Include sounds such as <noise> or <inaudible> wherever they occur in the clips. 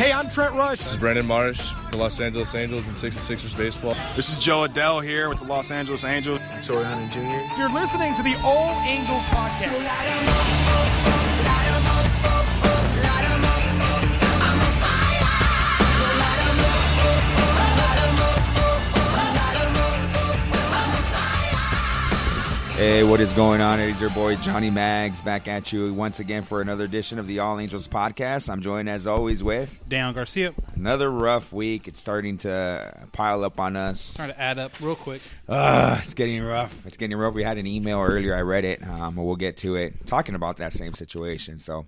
Hey, I'm Trent Rush. This is Brandon Marsh, the Los Angeles Angels and 66ers baseball. This is Jo Adell here with the Los Angeles Angels. Torii Hunter Jr. You're listening to the All Angels podcast. Hey, what is going on? It's your boy Johnny Mags back at you once again for another edition of the All Angels podcast. I'm joined as always with Dan Garcia. another rough week. It's starting to pile up on us. Trying to add up real quick. Uh, it's getting rough. It's getting rough. We had an email earlier. I read it. Um, we'll get to it talking about that same situation. So,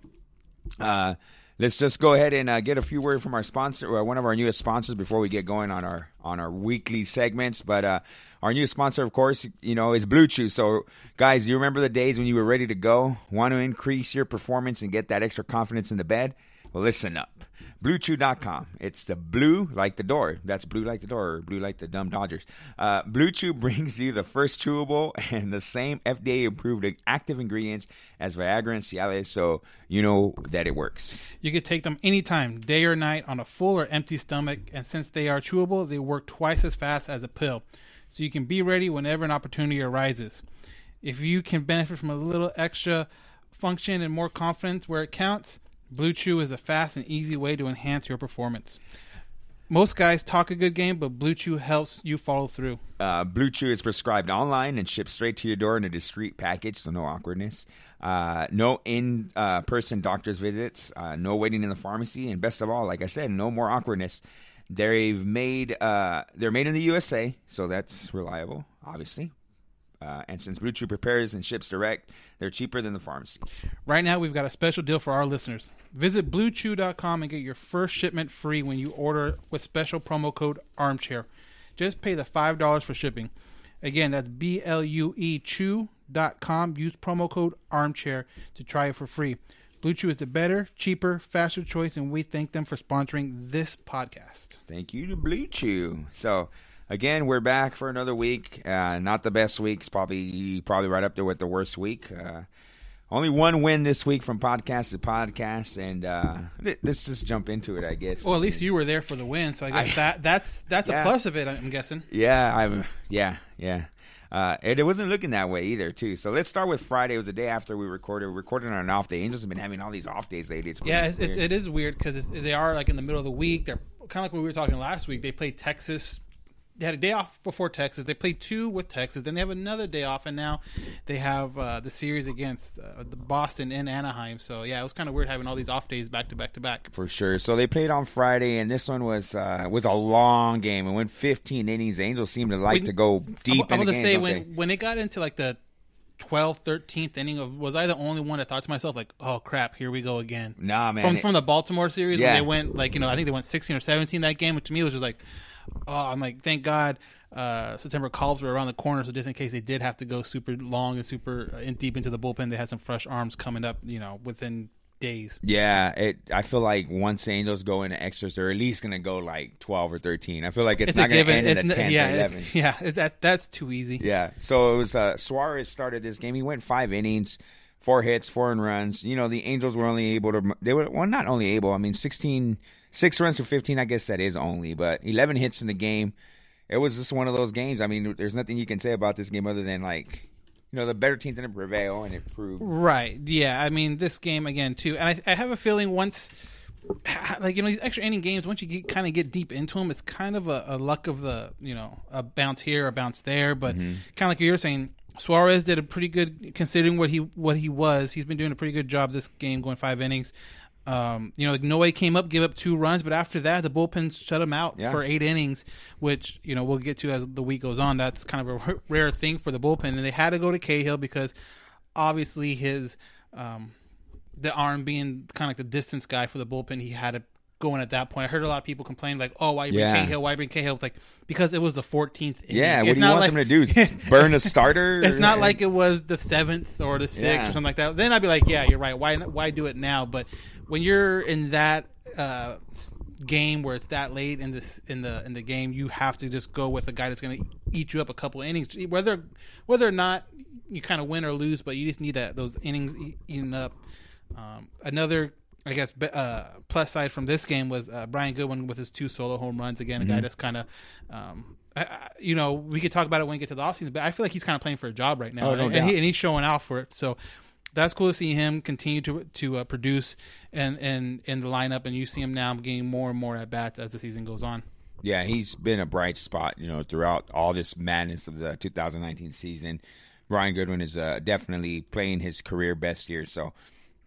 uh, let's just go ahead and uh, get a few words from our sponsor, uh, one of our newest sponsors, before we get going on our on our weekly segments. But uh, our new sponsor, of course, you know, is Blue Chew. So, guys, you remember the days when you were ready to go, want to increase your performance and get that extra confidence in the bed? Well, listen up. BlueChew.com. It's the blue like the door. That's blue like the door, or blue like the dumb Dodgers. Uh, Blue Chew <laughs> brings you the first chewable and the same FDA approved active ingredients as Viagra and Cialis, so you know that it works. You can take them anytime, day or night, on a full or empty stomach, and since they are chewable, they work twice as fast as a pill. So you can be ready whenever an opportunity arises. If you can benefit from a little extra function and more confidence where it counts, Blue Chew is a fast and easy way to enhance your performance. Most guys talk a good game, but Blue Chew helps you follow through. Uh, Blue Chew is prescribed online and shipped straight to your door in a discreet package, so no awkwardness. Uh, no in uh, person doctor's visits, uh, no waiting in the pharmacy, and best of all, like I said, no more awkwardness. They've made uh, they're made in the USA, so that's reliable, obviously. Uh, and since Blue Chew prepares and ships direct, they're cheaper than the pharmacy. Right now, we've got a special deal for our listeners. Visit bluechew.com and get your first shipment free when you order with special promo code armchair. Just pay the $5 for shipping. Again, that's B L U E chew.com. Use promo code armchair to try it for free. Blue Chew is the better, cheaper, faster choice, and we thank them for sponsoring this podcast. Thank you to Blue Chew. So again, we're back for another week. Uh, not the best week. It's probably probably right up there with the worst week. Uh, only one win this week from podcast to podcast, and uh, let's just jump into it. I guess. Well, at least you were there for the win, so I guess I- that that's that's <laughs> Yeah. a plus of it. I'm guessing. Yeah, I'm. Yeah, yeah. Uh, and it wasn't looking that way either, too. So let's start with Friday. It was the day after we recorded. We recorded on an off day. Angels have been having all these off days lately. It's Yeah, it's, weird. it is weird because they are like in the middle of the week. They're kind of like what we were talking last week. They played Texas. They had a day off before Texas. They played two with Texas. Then they have another day off, and now they have uh, the series against uh, the Boston and Anaheim. So yeah, it was kind of weird having all these off days back to back to back. for sure. So they played on Friday, and this one was uh, was a long game. It went 15 innings. Angels seem to like When- to go deep I'm in going to say when they? when it got into like the 12th, 13th inning of was I the only one that thought to myself like, oh crap, here we go again. Nah, man, From it- from the Baltimore series Yeah. when they went like you know I think they went 16 or 17 that game, which to me was just like, oh I'm like thank God. Uh, September calls were around the corner, so just in case they did have to go super long and super uh, in deep into the bullpen, they had some fresh arms coming up, you know, within days. Yeah, it. I feel like once the Angels go into extras, they're at least gonna go like 12 or 13. I feel like it's, not gonna end in a It's 10 yeah, or it's- 11. <laughs> yeah, it- that that's too easy. Yeah. So it was uh, Suarez started this game. He went five innings, four hits, four runs. You know, the Angels were only able to. They were well, not only able. I mean, 16, six runs for 15. I guess that is only, but 11 hits in the game. It was just one of those games. I mean, there's nothing you can say about this game other than like, you know, the better teams didn't prevail, and it proved. Right. Yeah. I mean, this game again too, and I, I have a feeling once, <sighs> like you know, these extra inning games, once you get kind of get deep into them, it's kind of a, a luck of the you know a bounce here, a bounce there. But mm-hmm. kind of like you were saying, Suarez did a pretty good considering what he what he was. He's been doing a pretty good job this game, going five innings. Um, you know, like Noe came up, gave up two runs, but after that, the bullpen shut him out Yeah. for eight innings, which you know we'll get to as the week goes on. That's kind of a rare thing for the bullpen, and they had to go to Cahill because obviously his um, the arm being kind of like the distance guy for the bullpen, he had to go in at that point. I heard a lot of people complain like, "Oh, why you bring Yeah. Cahill? Why bring Cahill?" It's like because it was the 14th. Inning. Yeah, what It's do you want like- them to do? <laughs> Burn a starter? <laughs> It's not like it was the seventh or the sixth Yeah. or something like that. Then I'd be like, "Yeah, you're right. Why why do it now?" But when you're in that uh, game where it's that late in this in the in the game, you have to just go with a guy that's going to eat you up a couple innings, whether whether or not you kind of win or lose. But you just need that those innings e- eaten up. Um, another, I guess, uh, plus side from this game was uh, Brian Goodwin with his two solo home runs. Again, a guy Mhm. that's kind of, um, you know, we could talk about it when we get to the offseason, but I feel like he's kind of playing for a job right now, Oh, no and, he, and he's showing out for it. So that's cool to see him continue to to uh, produce and and in the lineup, and you see him now getting more and more at bats as the season goes on. Yeah, he's been a bright spot, you know, throughout all this madness of the 2019 season. Brian Goodwin is uh, definitely playing his career best year, so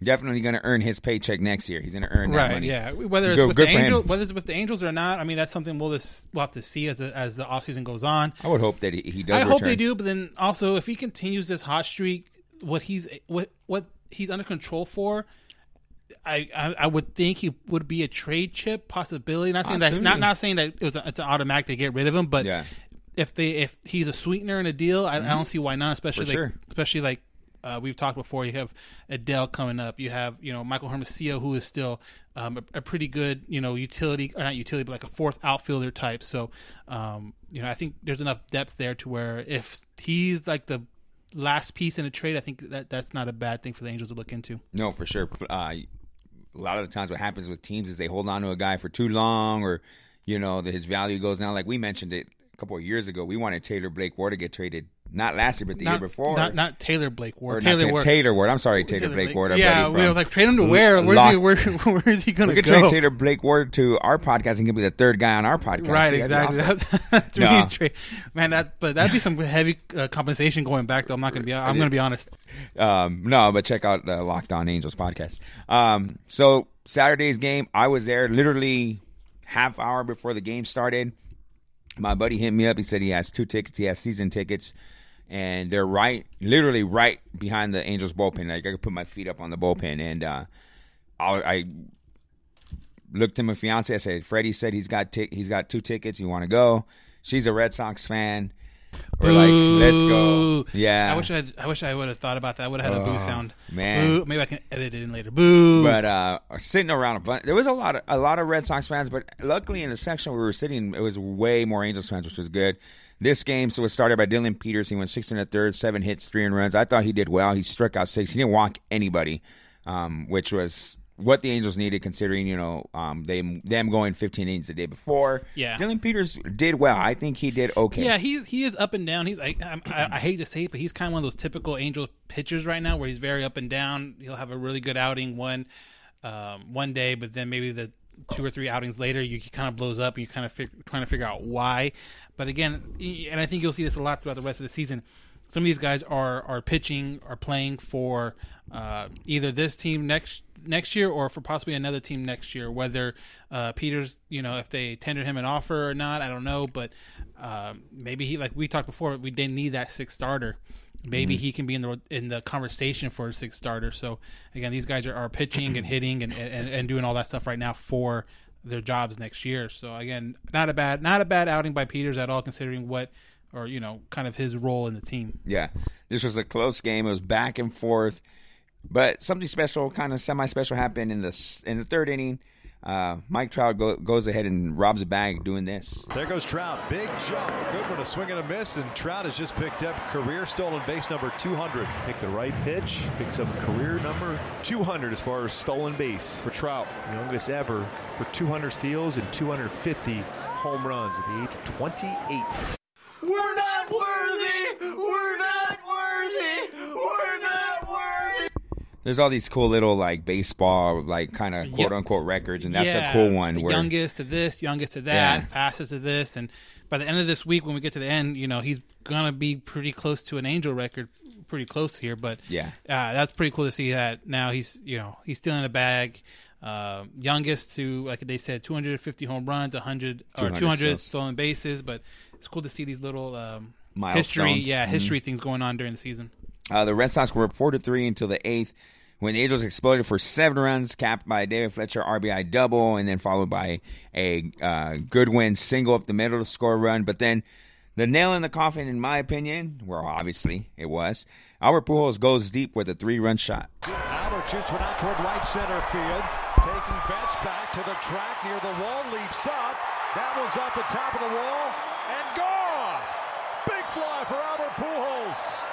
definitely going to earn his paycheck next year. He's going to earn that right? money. Yeah, whether it's Good- with good the. Angels, whether it's with the Angels or not, I mean that's something we'll just we'll have to see as the, as the offseason goes on. I would hope that he, he does. I hope they do, but then also if he continues this hot streak, what he's what what he's under control for, I I, I would think he would be a trade chip possibility. Not saying that not not saying that it was a, it's an automatic to get rid of him, but Yeah. if they if he's a sweetener in a deal, I, I Mhm. don't see why not. Especially like, sure. especially like. Uh, we've talked before. You have Adell coming up. You have you know Michael Hermosillo, who is still um, a, a pretty good you know utility or not utility, but like a fourth outfielder type. So um, you know I think there's enough depth there to where if he's like the last piece in a trade, I think that that's not a bad thing for the Angels to look into. No, for sure. Uh, a lot of the times, what happens with teams is they hold on to a guy for too long, or you know, his value goes down. Like we mentioned it a couple of years ago, we wanted Taylor Blake Ward to get traded, not last year, but the not, year before. not, not Taylor Blake Ward. or Taylor Ward. Taylor Ward. I'm sorry, Taylor, Blake, Ward. Our Yeah, we were like trade him to where? Where's Lock- he? Where, <laughs> where is he going We to could go? trade Taylor Blake Ward to our podcast and he'll be the third guy on our podcast. Right, See, exactly. awesome. <laughs> That's No. really tra- man. That but that'd be some heavy uh, compensation going back. Though I'm not going to be. I'm going to be honest. Um, no, but check out the Locked On Angels podcast. Um, so Saturday's game, I was there literally half hour before the game started. My buddy hit me up. He said he has two tickets. He has season tickets, and they're right, literally right behind the Angels bullpen. Like I could put my feet up on the bullpen, and uh, I, looked at my fiance. I said, "Freddie said he's got tic- he's got two tickets. You want to go?" She's a Red Sox fan. We're like, "Let's go!" Yeah, I wish I. I wish I would have thought about that. I would have had a boo Oh, sound. man. Boo. Maybe I can edit it in later. Boo. But uh, sitting around a bunch, there was a lot of a lot of Red Sox fans. But luckily, in the section where we were sitting, it was way more Angels fans, which was good. This game, so it was started by Dillon Peters. He went six and a third, seven hits, three and runs. I thought he did well. He struck out six. He didn't walk anybody, um, which was what the Angels needed, considering you know um, they them going 15 innings the day before. Yeah. Dillon Peters did well. I think he did okay. Yeah, he's he is up and down. He's I, I, I hate to say it, but he's kind of one of those typical Angels pitchers right now, where he's very up and down. He'll have a really good outing one um, one day, but then maybe the two or three outings later, you he kind of blows up, and you kind of fig- trying to figure out why. But again, and I think you'll see this a lot throughout the rest of the season. Some of these guys are are pitching, are playing for uh, either this team next next year or for possibly another team next year. Whether uh, Peters, you know, if they tender him an offer or not, I don't know. But um, maybe he, like we talked before, we didn't need that sixth starter. Maybe Mhm. he can be in the in the conversation for a sixth starter. So again, these guys are, are pitching and <clears throat> hitting and, and, and doing all that stuff right now for their jobs next year. So again, not a bad not a bad outing by Peters at all, considering what or you know kind of his role in the team. Yeah, this was a close game. It was back and forth, but something special, kind of semi-special, happened in the in the third inning. Uh, Mike Trout go, goes ahead and robs a bag doing this. There goes Trout. Big jump. Goodwin a swing and a miss, and Trout has just picked up career stolen base number 200. Pick the right pitch, picks up career number 200 as far as stolen base for Trout, youngest ever for 200 steals and 250 home runs at the age of 28. We're not There's all these cool little like baseball, like kind of quote unquote records, and that's Yeah, a cool one. Where youngest to this, youngest to that, Yeah. fastest to this, and by the end of this week, when we get to the end, you know, he's gonna be pretty close to an Angel record, pretty close here. But Yeah. uh, that's pretty cool to see that now he's you know he's still in the bag. Uh, youngest to like they said, 250 home runs, 100 or 200 200 stolen bases. But it's cool to see these little um, history, yeah, Mhm. history things going on during the season. Uh, the Red Sox were four to three until the eighth, when the Angels exploded for seven runs, capped by David Fletcher RBI double, and then followed by a uh, Goodwin single up the middle to score a run. But then the nail in the coffin, in my opinion, well, obviously it was. Albert Pujols goes deep with a three-run shot. Albert shoots one out toward right center field. Taking Betts back to the track near the wall, leaps up. That one's off the top of the wall and gone. Big fly for Albert Pujols.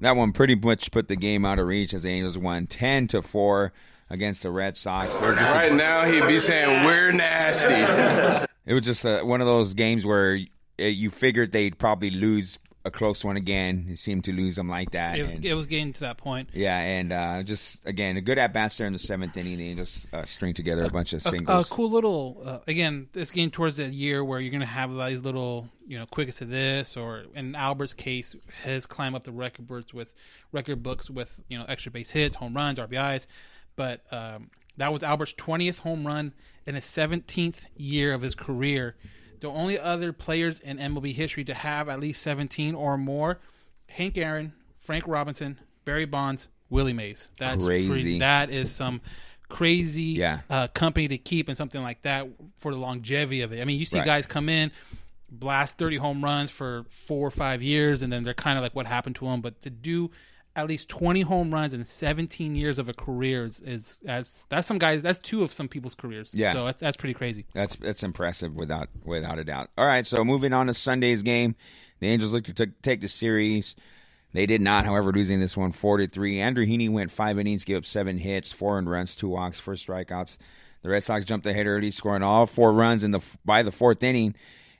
That one pretty much put the game out of reach as the Angels won ten to four against the Red Sox. They were Right now, he'd be saying we're nasty. It was just uh, one of those games where uh, you figured they'd probably lose a close one again. They seemed to lose them like that. It was and- it was getting to that point. yeah, and uh, just again a good at bats there in the seventh inning. They just uh, string together a bunch of a, singles. a cool little uh, again it's getting towards that year where you're gonna have these little you know quickest to this or in albert's case his climb up the record books with record books with you know extra base hits home runs rbis but um, that was albert's 20th home run in his 17th year of his career the only other players in mlb history to have at least 17 or more hank aaron frank robinson barry bonds willie mays that's Crazy. that is some crazy Yeah. uh, company to keep and something like that for the longevity of it. I mean, you see Right. guys come in, blast 30 home runs for four or five years, and then they're kind of like, what happened to them? But to do at least 20 home runs in 17 years of a career is, is that's, that's some guys, that's two of some people's careers. Yeah. So that's, that's pretty crazy. That's that's impressive without without a doubt. All right, so moving on to Sunday's game, the Angels look to t- take the series. They did not, however, losing this one four to three. Andrew Heaney went five innings, gave up seven hits, four earned runs, two walks, four strikeouts. The Red Sox jumped ahead early, scoring all four runs in the by the fourth inning,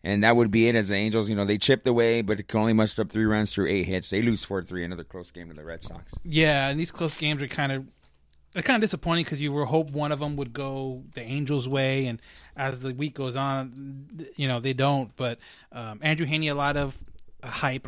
and that would be it. As the Angels, you know, they chipped away, but it could only muster up three runs through eight hits. They lose four three. Another close game to the Red Sox. Yeah, and these close games are kind of they're kind of disappointing because you were hope one of them would go the Angels' way, and as the week goes on, you know they don't. But um, Andrew Heaney, a lot of hype,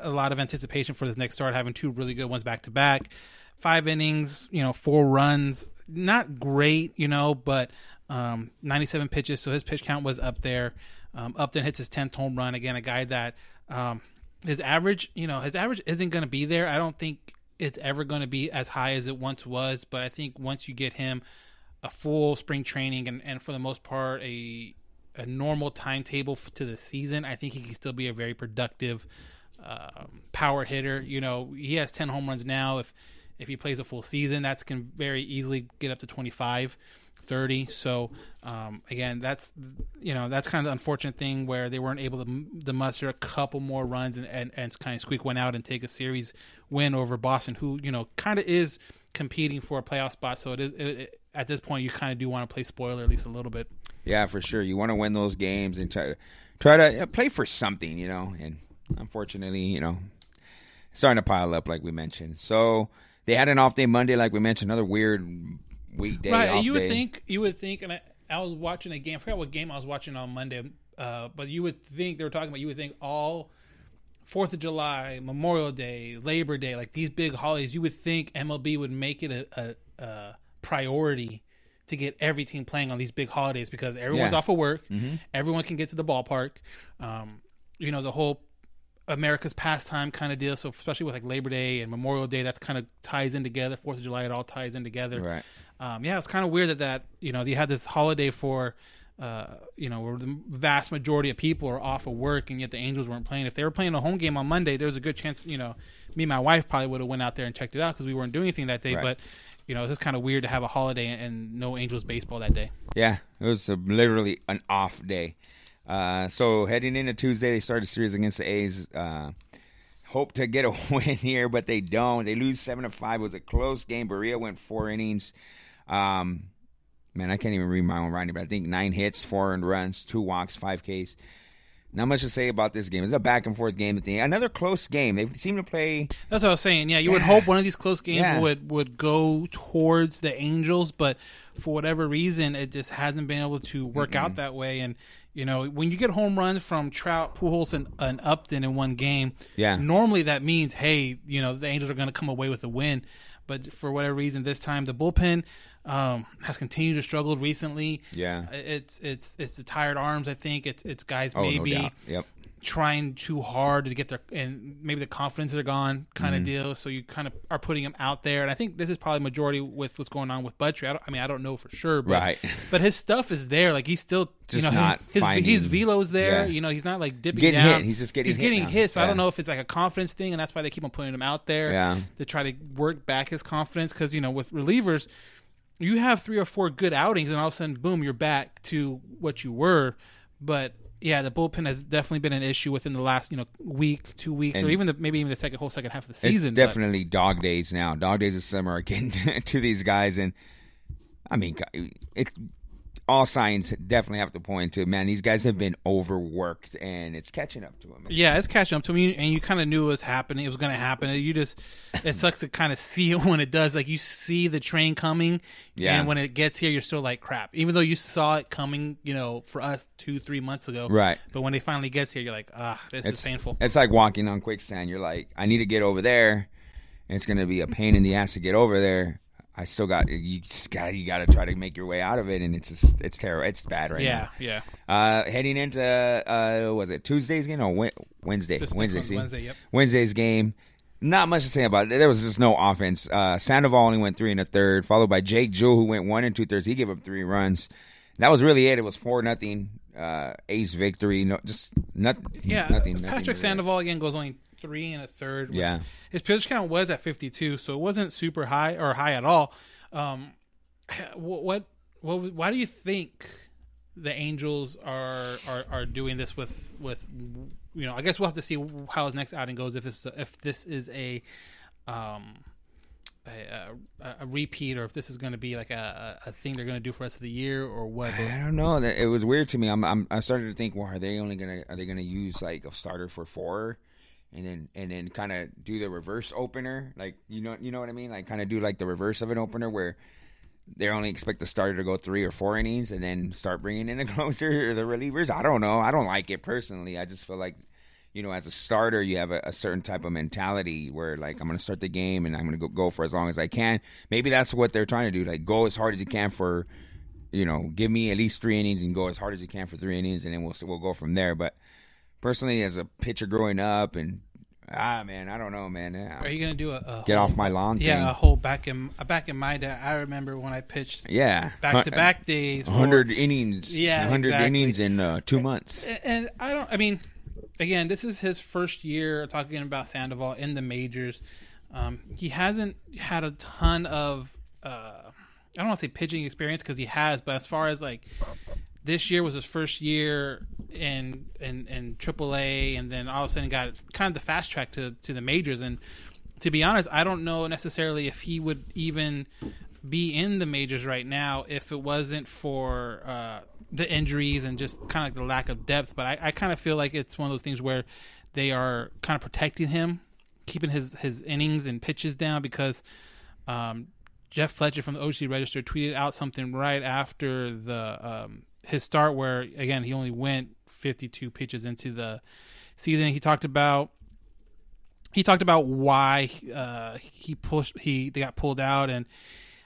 a lot of anticipation for this next start, having two really good ones back to back, five innings, you know, four runs, not great, you know, but um, 97 pitches, so his pitch count was up there. Um, Upton hits his 10th home run again, a guy that um, his average, you know, his average isn't going to be there. I don't think it's ever going to be as high as it once was, but I think once you get him a full spring training and, and for the most part a a normal timetable to the season, I think he can still be a very productive um, power hitter. You know, he has 10 home runs now. If if he plays a full season, that's can very easily get up to 25. 30 so um, again that's you know that's kind of the unfortunate thing where they weren't able to, to muster a couple more runs and, and, and kind of squeak one out and take a series win over boston who you know kind of is competing for a playoff spot so it is it, it, at this point you kind of do want to play spoiler at least a little bit Yeah, for sure. You want to win those games and try try to uh, play for something, you know. And unfortunately, you know, starting to pile up, like we mentioned. So they had an off day Monday, like we mentioned. Another weird weekday. right you would day. think you would think and I, I was watching a game i forgot what game i was watching on monday uh, but you would think they were talking about you would think all fourth of july memorial day labor day like these big holidays you would think mlb would make it a, a, a priority to get every team playing on these big holidays because everyone's Yeah. off of work Mhm. everyone can get to the ballpark um, you know the whole America's pastime kind of deal. So especially with like Labor Day and Memorial Day, that's kind of ties in together. Fourth of July, it all ties in together. Right. Um, yeah, it's kind of weird that that you know you had this holiday for. Uh, you know, where the vast majority of people are off of work, and yet the Angels weren't playing. If they were playing a home game on Monday, there was a good chance. You know, me and my wife probably would have went out there and checked it out because we weren't doing anything that day. Right. But you know, it's just kind of weird to have a holiday and, and no Angels baseball that day. Yeah, it was a, literally an off day. Uh, so heading into Tuesday, they started a series against the A's. Uh, hope to get a <laughs> win here, but they don't. They lose seven to five. It was a close game. Barria went four innings. Um, man, I can't even read my own writing, but I think nine hits, four earned runs, two walks, five Ks. Not much to say about this game. It's a back and forth game. At the end. Another close game. They seem to play. That's what I was saying. Yeah, you would hope one of these close games Yeah. would would go towards the Angels, but for whatever reason, it just hasn't been able to work out that way. And you know, when you get home runs from Trout, Pujols, and, and Upton in one game, Yeah. normally that means hey, you know, the Angels are going to come away with a win. But for whatever reason, this time the bullpen um, has continued to struggle recently. Yeah. it's it's it's the tired arms. I think it's it's guys Oh, maybe doubt. Yep. trying too hard to get their and maybe the confidence are gone kind Mm-hmm. of deal. So you kind of are putting him out there, and I think this is probably majority with what's going on with Buttrey. I, I mean, I don't know for sure, but Right. <laughs> but his stuff is there. Like he's still Just you know not his finding- his velo's there. Yeah. You know, he's not like dipping Getting down. hit. He's just getting he's hit getting now. hit. So I don't know if it's like a confidence thing, and that's why they keep on putting him out there Yeah. to try to work back his confidence. Because you know, with relievers, you have three or four good outings, and all of a sudden, boom, you're back to what you were. But yeah, the bullpen has definitely been an issue within the last you know week, two weeks, or even the, maybe even the second whole second half of the season. It's but- definitely dog days now. Dog days of summer are getting <laughs> to these guys, and I mean, it. All signs definitely have to point to man. These guys have been overworked, and it's catching up to them. Yeah, it's catching up to me, and you kind of knew it was happening. It was going to happen. You just, it <laughs> sucks to kind of see it when it does. Like you see the train coming, Yeah. and when it gets here, you're still like crap. Even though you saw it coming, you know, for us two, three months ago, Right. But when it finally gets here, you're like, ah, this it's is painful. It's like walking on quicksand. You're like, I need to get over there. And it's gonna be a pain in the ass to get over there. I still got you. Just got you got to try to make your way out of it, and it's just it's terrible. It's bad right yeah, now. yeah. Uh, heading into uh, was it Tuesday's game or Wed- Wednesday? Wednesday, see? Wednesday, yep. Wednesday's game. Not much to say about it. There was just no offense. Uh, Sandoval only went three and a third, followed by Jake Jewell, who went one and two thirds. He gave up three runs. That was really it. It was four nothing. Uh, A's victory. No, just nothing. Yeah, nothing. nothing Patrick to- Sandoval again goes only three and a third. Yeah. his pitch count was at fifty two, so it wasn't super high or high at all. Um, what, what, what, why do you think the Angels are, are are doing this with with you know? I guess we'll have to see how his next outing goes if this if this is a um. A, a, a repeat, or if this is going to be like a, a thing they're going to do for the rest of the year, or what? I don't know. It was weird to me. I'm, I'm I started to think, well, are they only gonna are they gonna use like a starter for four, and then and then kind of do the reverse opener, like you know you know what I mean, like kind of do like the reverse of an opener where they only expect the starter to go three or four innings, and then start bringing in the <laughs> closer or the relievers. I don't know. I don't like it personally. I just feel like. You know, as a starter, you have a, a certain type of mentality where, like, I'm going to start the game and I'm going to go, go for as long as I can. Maybe that's what they're trying to do. Like, go as hard as you can for you know, give me at least three innings and go as hard as you can for three innings, and then we'll we'll go from there. But personally, as a pitcher growing up, and ah, man, I don't know, man. Yeah, Are you going to do a, a Get whole- off my lawn Yeah, thing. a whole back in back in my day. I remember when I pitched yeah, back to back days. hundred innings, Yeah, hundred exactly. innings in uh, two months. And- And I don't. I mean, again, this is his first year talking about Sandoval in the majors. Um, he hasn't had a ton of. Uh, I don't want to say pitching experience because he has, but as far as like this year was his first year in and in AAA, and then all of a sudden got kind of the fast track to to the majors. And to be honest, I don't know necessarily if he would even be in the majors right now if it wasn't for uh, the injuries and just kind of like the lack of depth. But I, I kind of feel like it's one of those things where they are kind of protecting him, keeping his his innings and pitches down because. Um, Jeff Fletcher from the OC Register tweeted out something right after the um, his start, where again he only went 52 pitches into the season. He talked about he talked about why uh, he pushed he they got pulled out, and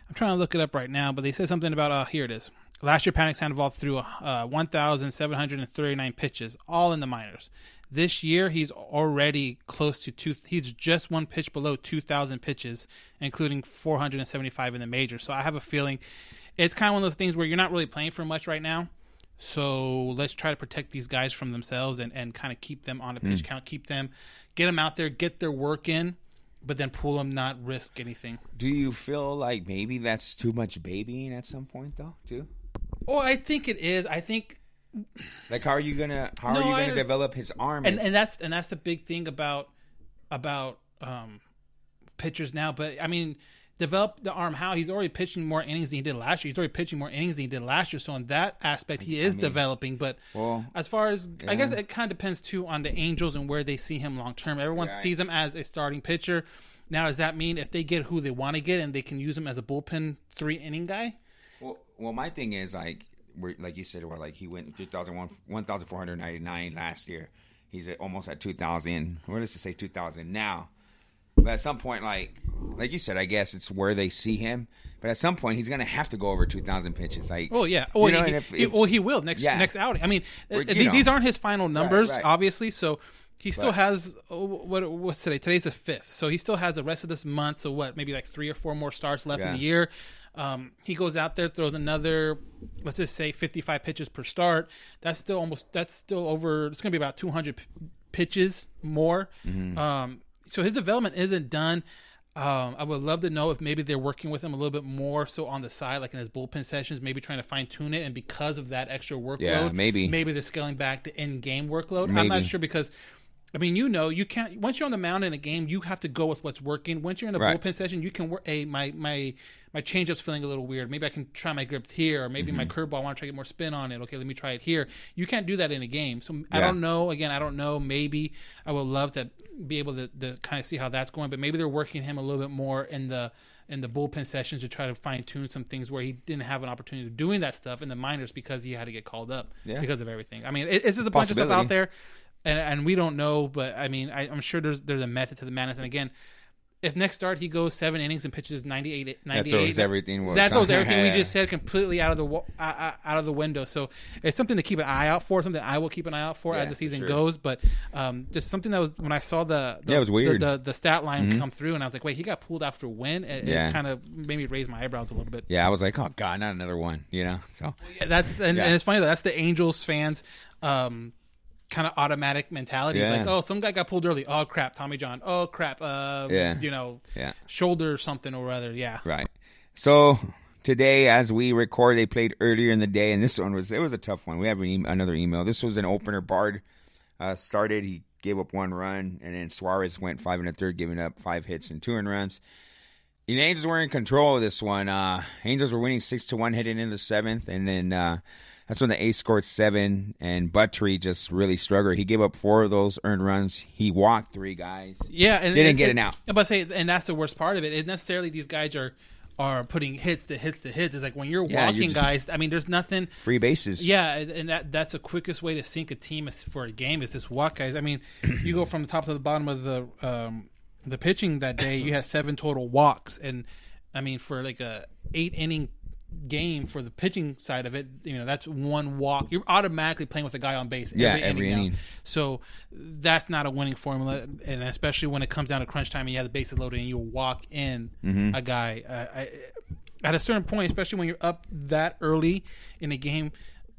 I'm trying to look it up right now, but they said something about uh here it is. Last year, Patrick Sandoval threw uh, 1,739 pitches, all in the minors. This year, he's already close to two. He's just one pitch below 2,000 pitches, including 475 in the major. So I have a feeling it's kind of one of those things where you're not really playing for much right now. So let's try to protect these guys from themselves and, and kind of keep them on a pitch Mm. count, keep them, get them out there, get their work in, but then pull them, not risk anything. Do you feel like maybe that's too much babying at some point, though? Too. Oh, I think it is. I think Like, how are you gonna how No, are you gonna develop his arm? and and that's and that's the big thing about about um pitchers now but i mean develop the arm. How he's already pitching more innings than he did last year. He's already pitching more innings than he did last year. So in that aspect, he is mean, developing. But well, as far as I guess it kind of depends too on the Angels and where they see him long term. Everyone Right. sees him as a starting pitcher. Now, does that mean if they get who they want to get and they can use him as a bullpen three inning guy? Well, well, my thing is like, we're, like you said, well, like he went 2001, 1,499 last year. He's at, almost at 2,000. Or let's just say 2,000 now. But at some point, like, like you said, I guess it's where they see him. But at some point, he's gonna have to go over 2,000 pitches. Like, Oh yeah. Well, you know, he, and if- he- well, he will next Yeah. next outing. I mean, uh, these, aren't his final numbers, right. obviously. So he still But- has oh, what what's today? Today's the fifth. So he still has the rest of this month. So what? Maybe like three or four more starts left in the year. Um, he goes out there, throws another, let's just say, fifty-five pitches per start. That's still almost. That's still over. It's going to be about two hundred p- pitches more. Mm-hmm. Um, so his development isn't done. Um, I would love to know if maybe they're working with him a little bit more so on the side, like in his bullpen sessions, maybe trying to fine tune it. And because of that extra workload, Yeah, maybe. maybe they're scaling back the in game workload. I'm not sure because. I mean, you know, you can't. Once you're on the mound in a game, you have to go with what's working. Once you're in a Right. bullpen session, you can work. Hey, my my my changeup's feeling a little weird. Maybe I can try my grip here, or maybe my Mm-hmm. curveball. I want to try to get more spin on it. Okay, let me try it here. You can't do that in a game. So I don't know. Again, I don't know. Maybe I would love to be able to, to kind of see how that's going. But maybe they're working him a little bit more in the in the bullpen sessions to try to fine tune some things where he didn't have an opportunity of doing that stuff in the minors because he had to get called up Yeah. because of everything. I mean, it, it's just a bunch of stuff out there, and and we don't know. But I mean, I, I'm sure there's there's a method to the madness. And again. If next start he goes seven innings and pitches 98, 98 throws everything That throws everything <laughs> we just said completely out of the uh, out of the window. So it's something to keep an eye out for. Something I will keep an eye out for Yeah, as the season sure. goes. But um, just something that was when I saw the, the Yeah, it was weird. The, the, stat line Mhm. come through, and I was like, wait, he got pulled after when? It, Yeah. it kind of made me raise my eyebrows a little bit. yeah, I was like, oh god, not another one. You know, so Yeah, that's and, and it's funny though. That's the Angels fans. Um, kind of automatic mentality. It's Yeah. like, oh, some guy got pulled early. Oh crap, Tommy John. Oh crap, uh, Yeah. you know, Yeah. shoulder or something or other. Yeah, Right. So today, as we record, they played earlier in the day, and this one was it was a tough one. We have an e- another email. This was an opener. Bard uh, started. He gave up one run, and then Suarez went five and a third, giving up five hits and two earned runs. The Angels were in control of this one. Uh, Angels were winning six to one heading into the seventh, and then uh, that's when the A's scored seven, and Buttrey just really struggled. He gave up four of those earned runs. He walked three guys. Yeah, and they didn't and- get and- an out. I'm say, and that's the worst part of it. It necessarily these guys are are putting hits to hits to hits. It's like when you're Yeah, you're walking guys. I mean, there's nothing. Free bases. Yeah, and that that's the quickest way to sink a team is for a game is just walk guys. I mean, you go from the top to the bottom of the um, the pitching that day. You had seven total walks, and I mean for like a eight inning game for the pitching side of it, you know that's one walk. You're automatically playing with a guy on base. Yeah, every now. inning. So that's not a winning formula, and especially when it comes down to crunch time and you have the bases loaded and you walk in Mhm. a guy. Uh, I, at a certain point, especially when you're up that early in a game,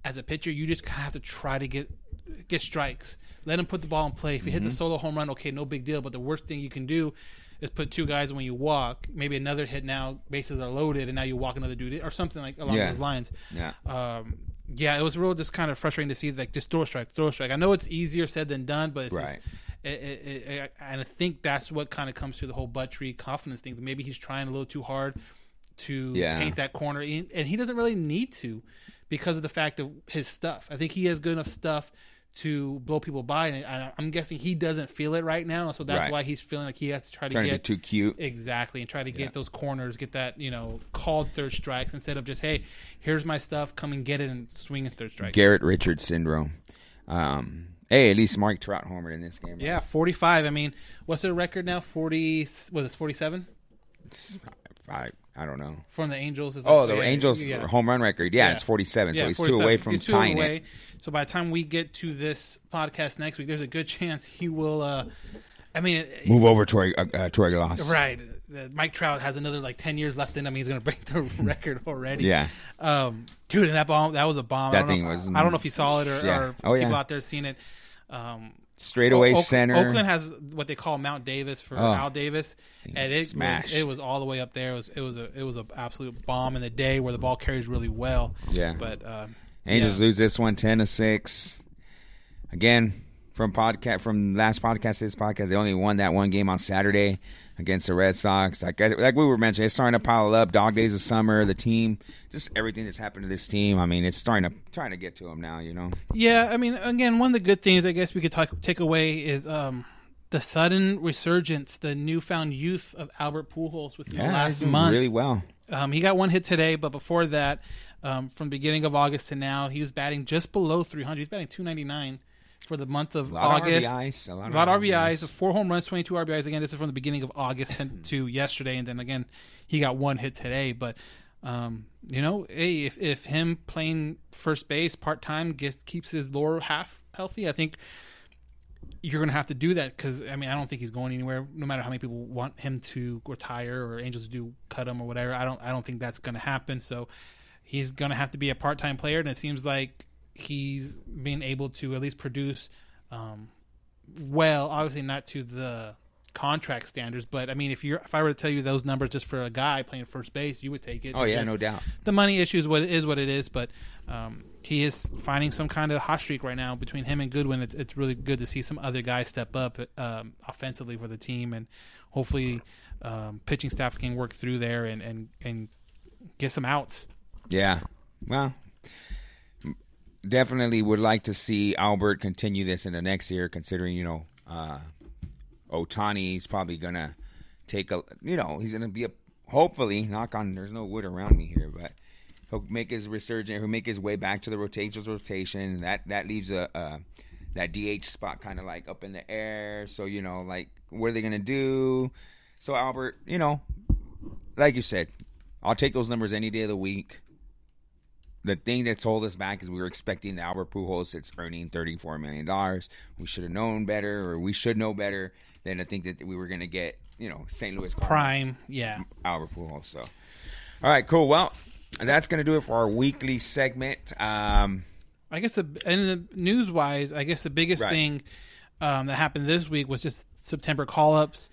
as a pitcher, you just kind of have to try to get get strikes. Let him put the ball in play. If he hits a Mhm. solo home run, okay, no big deal. But the worst thing you can do is put two guys when you walk. Maybe another hit now, bases are loaded, and now you walk another dude or something like along Yeah. those lines. Yeah. Um, yeah, it was real just kind of frustrating to see like just throw a strike, throw a strike. I know it's easier said than done, but it's Right. just, it, it, it, and I think that's what kind of comes through the whole Buttrey confidence thing. Maybe he's trying a little too hard to Yeah. paint that corner, and he doesn't really need to because of the fact of his stuff. I think he has good enough stuff to blow people by, and I, I'm guessing he doesn't feel it right now, so that's Right. why he's feeling like he has to try to Trying to get too cute. exactly and try to get Yeah. those corners, get that you know called third strikes instead of just hey, here's my stuff, come and get it and swing at third strikes. Garrett Richards syndrome. Um, hey, at least Mike Trout homered in this game. Yeah, 45. I mean, what's their record now? 40. Was it 47 I, I don't know. from the Angels? Is Oh, the yeah, Angels yeah. home run record. Yeah, it's 47. so he's 47. two away from He's two tying away. it. So by the time we get to this podcast next week, there's a good chance he will. Uh, I mean, Move over to our, uh, uh, to our. Right. Mike Trout has another like ten years left in him. He's going to break the <laughs> record already. Yeah. Um, dude, and that bomb that was a bomb. I That don't know thing if- was- I don't know if you saw it or, Yeah. or Oh, yeah. people out there seen it. Um, Straightaway O- Oak- center. Oakland has what they call Mount Davis for Oh. Al Davis, Thing and it was, smashed. it was all the way up there. It was it was a it was an absolute bomb in the day where the ball carries really well. Yeah. But um, Angels yeah. lose this one 10 to 6. Again, from podcast from last podcast to this podcast, they only won that one game on Saturday. Against the Red Sox. Like like we were mentioning, it's starting to pile up. Dog days of summer, the team, just everything that's happened to this team. I mean, it's starting to trying to get to them now. You know. Yeah, I mean, again, one of the good things I guess we could talk, take away is um, the sudden resurgence, the newfound youth of Albert Pujols within Yeah, the last month. really well. Um, he got one hit today, but before that, um, from beginning of August to now, he was batting just below 300. He's batting 299 for the month of A lot of August. RBIs, a lot of lot of RBIs. RBIs, four home runs, 22 RBIs. Again, this is from the beginning of August to- to yesterday, and then again, he got one hit today. But um, you know, hey, if if him playing first base part time keeps his lower half healthy, I think you're going to have to do that because I mean I don't think he's going anywhere. No matter how many people want him to retire or Angels to do cut him or whatever, I don't I don't think that's going to happen. So he's going to have to be a part time player, and it seems like he's being able to at least produce um, well. Obviously not to the contract standards, but I mean if you're if I were to tell you those numbers just for a guy playing first base, you would take it. Oh, yeah, no doubt. The money issue is what it is what it is, but um, he is finding some kind of hot streak right now between him and Goodwin. It's, it's really good to see some other guys step up um, offensively for the team, and hopefully um, pitching staff can work through there and and and get some outs. Yeah. Well, definitely would like to see Albert continue this in the next year, considering, you know, uh, Ohtani's probably to take a, you know, he's to be a, hopefully, knock on, there's no wood around me here, but he'll make his resurgence, he'll make his way back to the rotations rotation. That, that leaves a, a that DH spot kind of like up in the air. So, you know, like, what are they going to do? So, Albert, you know, like you said, I'll take those numbers any day of the week the thing that's hold us back is we were expecting the Albert Pujols that's earning $34 million. We should have known better, or we should know better than to think that we were going to get, you know, St. Louis Cardinals, Prime, yeah. Albert Pujols. So, all right, cool. Well, that's going to do it for our weekly segment. Um, I guess the and the news wise, I guess the biggest Right. thing um, that happened this week was just September call ups.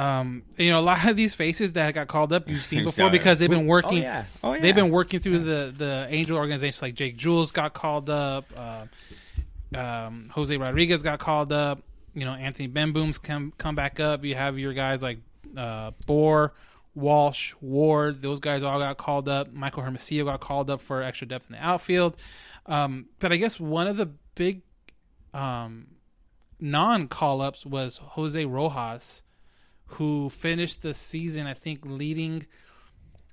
Um, you know, a lot of these faces that got called up you've seen <laughs> before because they've been working. oh, yeah. Oh, yeah. They've been working through the the angel organizations like Jake Jewell got called up. Uh, um, Jose Rodriguez got called up. You know, Anthony Bemboom's come come back up. You have your guys like uh, Bour, Walsh, Ward. Those guys all got called up. Michael Hermosillo got called up for extra depth in the outfield. Um, but I guess one of the big um, non call ups was Jose Rojas, who finished the season, I think, leading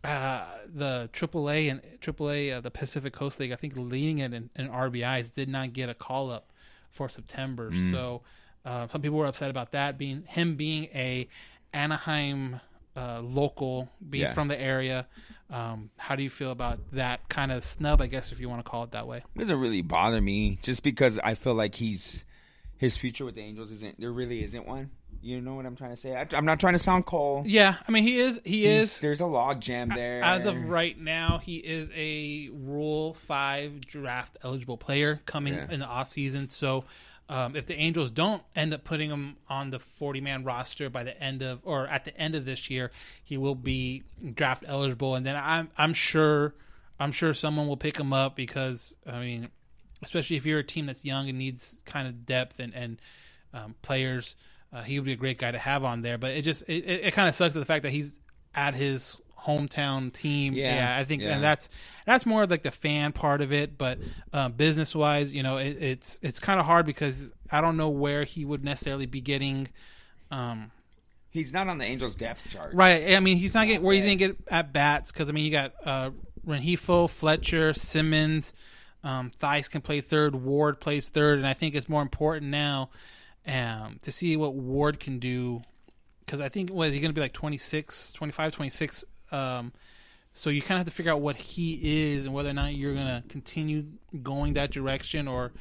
uh, the AAA and AAA, uh, the Pacific Coast League, I think, leading it in, in RBIs, did not get a call up for September. Mm. So uh, some people were upset about that, being him being a Anaheim uh, local, being Yeah. from the area. Um, how do you feel about that kind of snub? I guess if you want to call it that way. it doesn't really bother me just because I feel like he's his future with the Angels isn't there really isn't one. You know what I'm trying to say? I, I'm not trying to sound cold. Yeah, I mean he is. He He's- is. There's a log jam there. As of right now, he is a Rule Five draft eligible player coming Yeah. in the off season. So, um, if the Angels don't end up putting him on the 40 man roster by the end of or at the end of this year, he will be draft eligible. And then I'm I'm sure I'm sure someone will pick him up because I mean, especially if you're a team that's young and needs kind of depth and and um, players. Uh, he would be a great guy to have on there, but it just it, it, it kind of sucks the fact that he's at his hometown team. Yeah, I think, yeah. and that's that's more like the fan part of it. But uh, business wise, you know, it, it's it's kind of hard because I don't know where he would necessarily be getting. Um, He's not on the Angels depth chart. Right. I mean, he's not getting where he's going to get at bats because I mean, you got uh, Rengifo, Fletcher, Simmons, um, Thaiss can play third, Ward plays third, and I think it's more important now um, to see what Ward can do because I think what is he going to be like 26, 25, 26. Um, so you kind of have to figure out what he is and whether or not you're going to continue going that direction or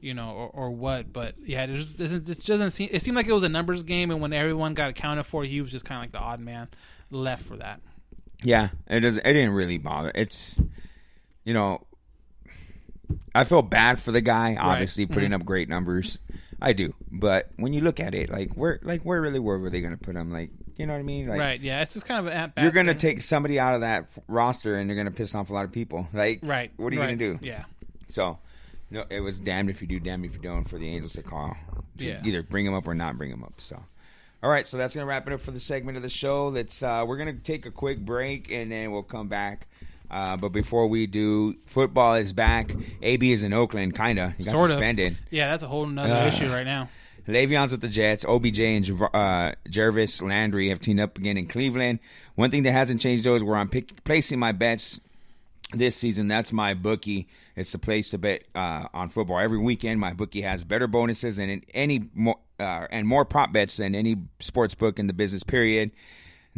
you know, or, or what. But yeah, it doesn't. It doesn't seem. It seemed like it was a numbers game, and when everyone got accounted for, he was just kind of like the odd man left for that. Yeah, it doesn't. It didn't really bother. It's, you know, I feel bad for the guy. Obviously, putting Mhm. up great numbers, I do. But when you look at it, like where, like where really where were they going to put him? Like, you know what I mean? Like, right? Yeah, it's just kind of a at bat. you're going to take somebody out of that f- roster, and you're going to piss off a lot of people. Like, Right, What are you right, going to do? yeah. So, no, it was damned if you do, damned if you don't for the Angels to call. to Yeah. Either bring him up or not bring him up. So, all right, so that's gonna wrap it up for the segment of the show. Let's uh, we're gonna take a quick break and then we'll come back. Uh, but before we do, football is back. AB is in Oakland, kinda. He got Sort suspended. of. Yeah, that's a whole nother Ugh. issue right now. Le'Veon's with the Jets. OBJ and uh, Jarvis Landry have teamed up again in Cleveland. One thing that hasn't changed though is where I'm pick- placing my bets this season. That's my bookie. It's the place to bet uh, on football every weekend. My bookie has better bonuses than any more uh, and more prop bets than any sports book in the business. Period.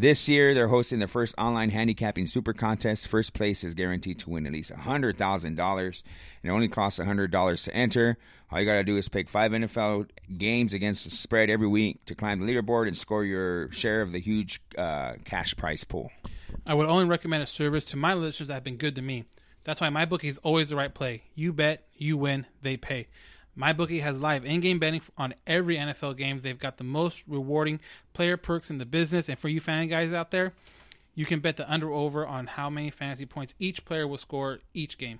This year, they're hosting their first online handicapping super contest. First place is guaranteed to win at least $100,000, and it only costs $100 to enter. All you got to do is pick five NFL games against the spread every week to climb the leaderboard and score your share of the huge uh, cash prize pool. I would only recommend a service to my listeners that have been good to me. That's why my bookie is always the right play. You bet, you win, they pay. My bookie has live in-game betting on every NFL game. They've got the most rewarding player perks in the business, and for you fan guys out there, you can bet the under over on how many fantasy points each player will score each game.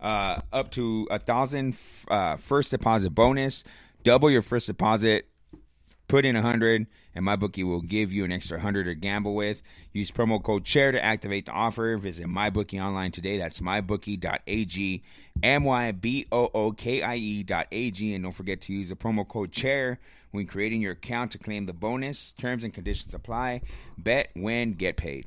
uh, up to a thousand uh, first deposit bonus. Double your first deposit. Put in a hundred, and my bookie will give you an extra hundred to gamble with. Use promo code chair to activate the offer. Visit mybookie online today. That's mybookie.ag, m y b o o k i e dot a g, and don't forget to use the promo code chair when creating your account to claim the bonus. Terms and conditions apply. Bet, win, get paid.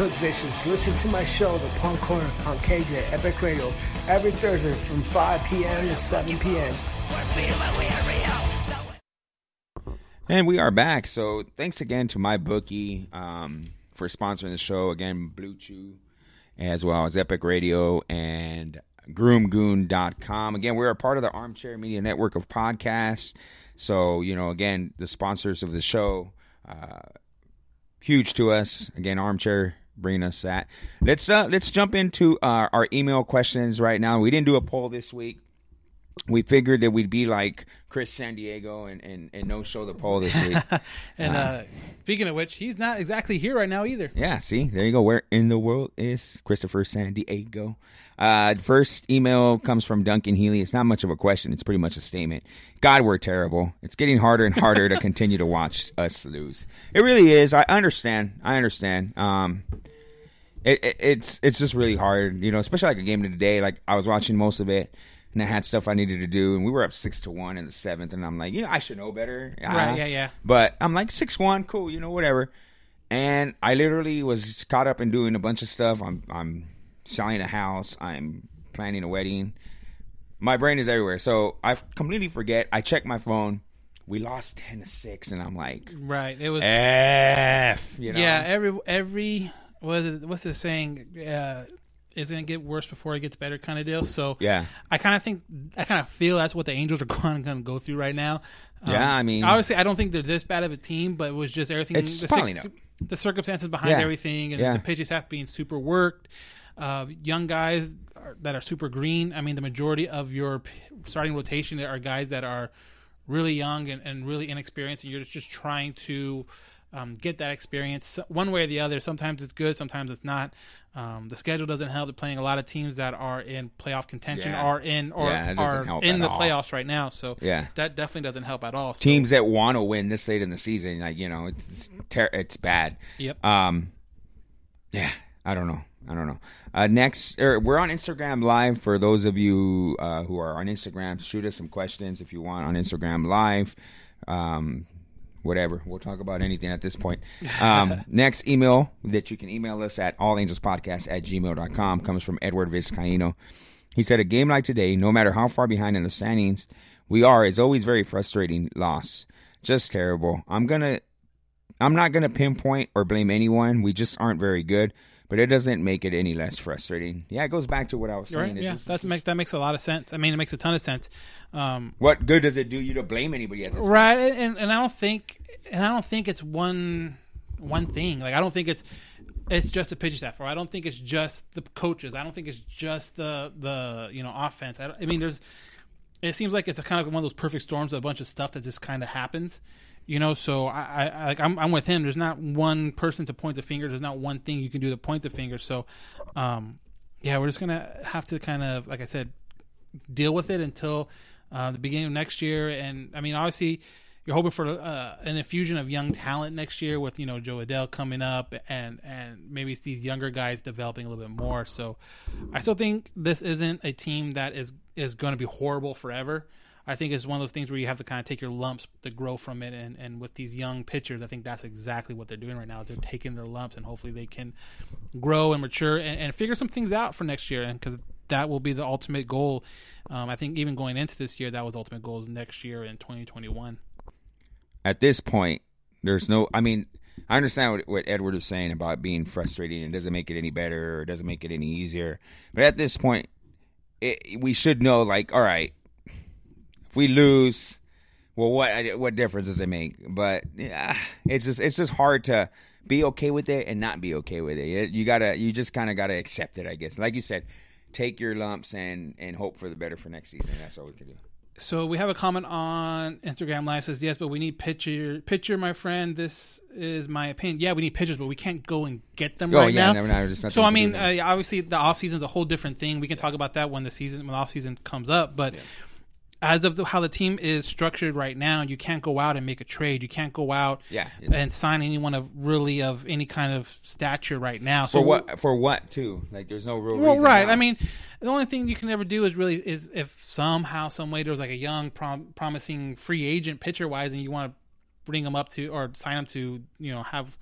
Hook Vicious. Listen to my show, The Punk Corner, on KJ Epic Radio, every Thursday from 5 p.m. to 7 p.m. And we are back. So thanks again to my bookie um, for sponsoring the show. Again, Blue Chew, as well as Epic Radio and groomgoon.com. Again, we're a part of the Armchair Media Network of podcasts. So, you know, again, the sponsors of the show, uh, huge to us. Again, Armchair bringing us that. Let's uh, let's jump into uh, our email questions right now. We didn't do a poll this week. We figured that we'd be like Chris San Diego and, and, and no show the poll this week. <laughs> And uh, speaking of which, he's not exactly here right now either. Yeah, see, there you go. Where in the world is Christopher San Diego? Uh, first email comes from Duncan Healy. It's not much of a question. It's pretty much a statement. God, we're terrible. It's getting harder and harder to continue to watch us lose. It really is. I understand. I understand. Um, it, it, it's it's just really hard, you know, especially like a game of the day. Like I was watching most of it, and I had stuff I needed to do, and we were up six to one in the seventh, and I'm like, you know, I should know better. Right, Uh, yeah, yeah. But I'm like six one, cool, you know, whatever. And I literally was caught up in doing a bunch of stuff. I'm I'm selling a house. I'm planning a wedding. My brain is everywhere, so I completely forget. I check my phone. We lost ten to six, and I'm like, Right. It was F. You know? Yeah, every every what is what's the saying? Uh, it's gonna get worse before it gets better, kind of deal. So Yeah. I kind of think I kind of feel that's what the Angels are <laughs> going to go through right now. Um, Yeah, I mean- obviously, I don't think they're this bad of a team, but it was just everything. It's the, cir- the circumstances behind Yeah. everything, and Yeah. the pitching staff being super worked. Uh, young guys are, that are super green. I mean, the majority of your p- starting rotation are guys that are really young and, and really inexperienced, and you're just, just trying to um, get that experience one way or the other. Sometimes it's good, sometimes it's not. Um, the schedule doesn't help. They're playing a lot of teams that are in playoff contention, Yeah. are in or Yeah, are in the all. playoffs right now. So Yeah. that definitely doesn't help at all. So, teams that want to win this late in the season, like you know, it's ter- it's bad. Yep. Um, yeah, I don't know. I don't know. Uh, next, er, we're on Instagram Live for those of you uh, who are on Instagram. Shoot us some questions if you want on Instagram Live. Um, whatever. We'll talk about anything at this point. Um, <laughs> next email that you can email us at allangelspodcast at gmail.com comes from Edward Vizcaino. He said, A game like today, no matter how far behind in the standings we are, is always very frustrating loss. Just terrible. I'm going to. I'm not going to pinpoint or blame anyone. We just aren't very good, but it doesn't make it any less frustrating. Yeah, it goes back to what I was saying. right. Yeah, just- that makes that makes a lot of sense. I mean, it makes a ton of sense. Um, what good does it do you to blame anybody at this point? right, and and I don't think and I don't think it's one one thing. Like I don't think it's it's just the pitching staff, or I don't think it's just the coaches. I don't think it's just the the you know offense. I, I mean, there's it seems like it's a kind of one of those perfect storms of a bunch of stuff that just kind of happens. You know, so I, I, like I'm, I'm with him. There's not one person to point the finger. There's not one thing you can do to point the finger. So, um, yeah, we're just gonna have to kind of, like I said, deal with it until uh, the beginning of next year. And I mean, obviously, you're hoping for uh, an infusion of young talent next year with you know Jo Adell coming up and and maybe it's these younger guys developing a little bit more. So I still think this isn't a team that is is going to be horrible forever. I think it's one of those things where you have to kind of take your lumps to grow from it, and, and with these young pitchers, I think that's exactly what they're doing right now. Is they're taking their lumps, and hopefully they can grow and mature and, and figure some things out for next year, and because that will be the ultimate goal. Um, I think even going into this year, that was ultimate goals next year in 2021. at this point, there's no. I mean, I understand what, what Edward is saying about being frustrating and doesn't make it any better or doesn't make it any easier. But at this point, it, we should know, like, all right, if we lose, well, what what difference does it make? But yeah, it's just it's just hard to be okay with it and not be okay with it. You- gotta, you just kind of gotta accept it, I guess. Like you said, take your lumps and and hope for the better for next season. That's all we can do. So we have a comment on Instagram Live says yes, but we need picture picture, my friend. This is my opinion. Yeah, we need pictures, but we can't go and get them Oh, right yeah, now. no, no, so I mean, uh, obviously the off season is a whole different thing. We can talk about that when the season when the off season comes up. But as of the, how the team is structured right now, you can't go out and make a trade. You can't go out Yeah. and sign anyone of really of any kind of stature right now. So For what? For what too? Like, there's no real. well, right. I mean, the only thing you can ever do is really is if somehow, some way, there was like a young, prom- promising free agent pitcher wise, and you want to bring them up to or sign them to, you know, have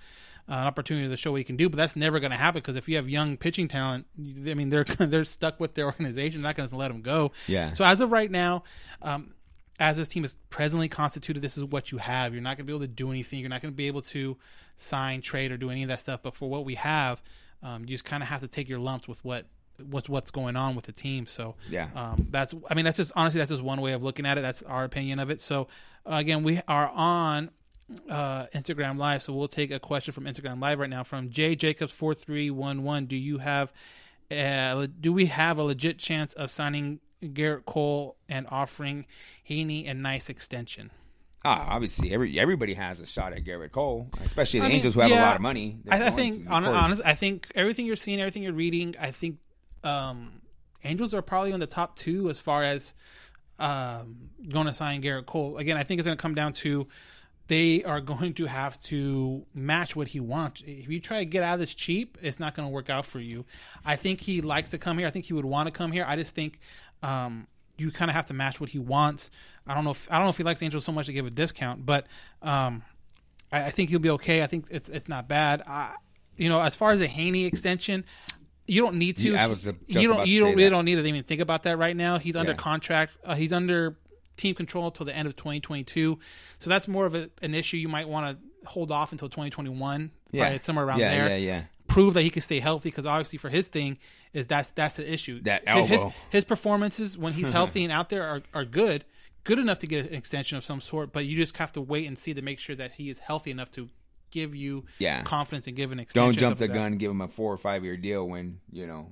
uh, an opportunity to show what he can do. But that's never going to happen because if you have young pitching talent, I mean, they're <laughs> they're stuck with their organization. They're not going to let them go. Yeah. So as of right now. Um, as this team is presently constituted, this is what you have. You're not going to be able to do anything. You're not going to be able to sign, trade, or do any of that stuff. But for what we have, um, you just kind of have to take your lumps with what what's what's going on with the team. So Yeah. um, that's I mean that's just honestly that's just one way of looking at it. That's our opinion of it. So uh, again, we are on uh, Instagram Live, so we'll take a question from Instagram Live right now from J Jacobs four three one one. Do you have uh, do we have a legit chance of signing Gerrit Cole and offering Heaney a nice extension? Ah, obviously, every everybody has a shot at Gerrit Cole, especially the I mean, Angels who have a lot of money. I, I think, to, course. honest, I think everything you're seeing, everything you're reading, I think um, Angels are probably on the top two as far as um, going to sign Gerrit Cole. Again, I think it's going to come down to they are going to have to match what he wants. If you try to get out of this cheap, it's not going to work out for you. I think he likes to come here. I think he would want to come here. I just think um, you kind of have to match what he wants. I don't know if I don't know if he likes Angels so much to give a discount, but um, I, I think he'll be okay. I think it's it's not bad. I, you know, as far as the Heaney extension, you don't need to. Yeah, I was you don't. You don't really that. don't need to even think about that right now. He's under Yeah. contract. Uh, he's under team control until the end of 2022. So that's more of a, an issue you might want to hold off until 2021. Yeah. Right, somewhere around Yeah, there. yeah, yeah. Prove that he can stay healthy because obviously for his thing is that's that's the issue. That His- His, elbow. his performances when he's <laughs> healthy and out there are, are good, good enough to get an extension of some sort. But you just have to wait and see to make sure that he is healthy enough to give you Yeah. confidence and give an extension. Don't jump the that. gun, and give him a four or five year deal when you know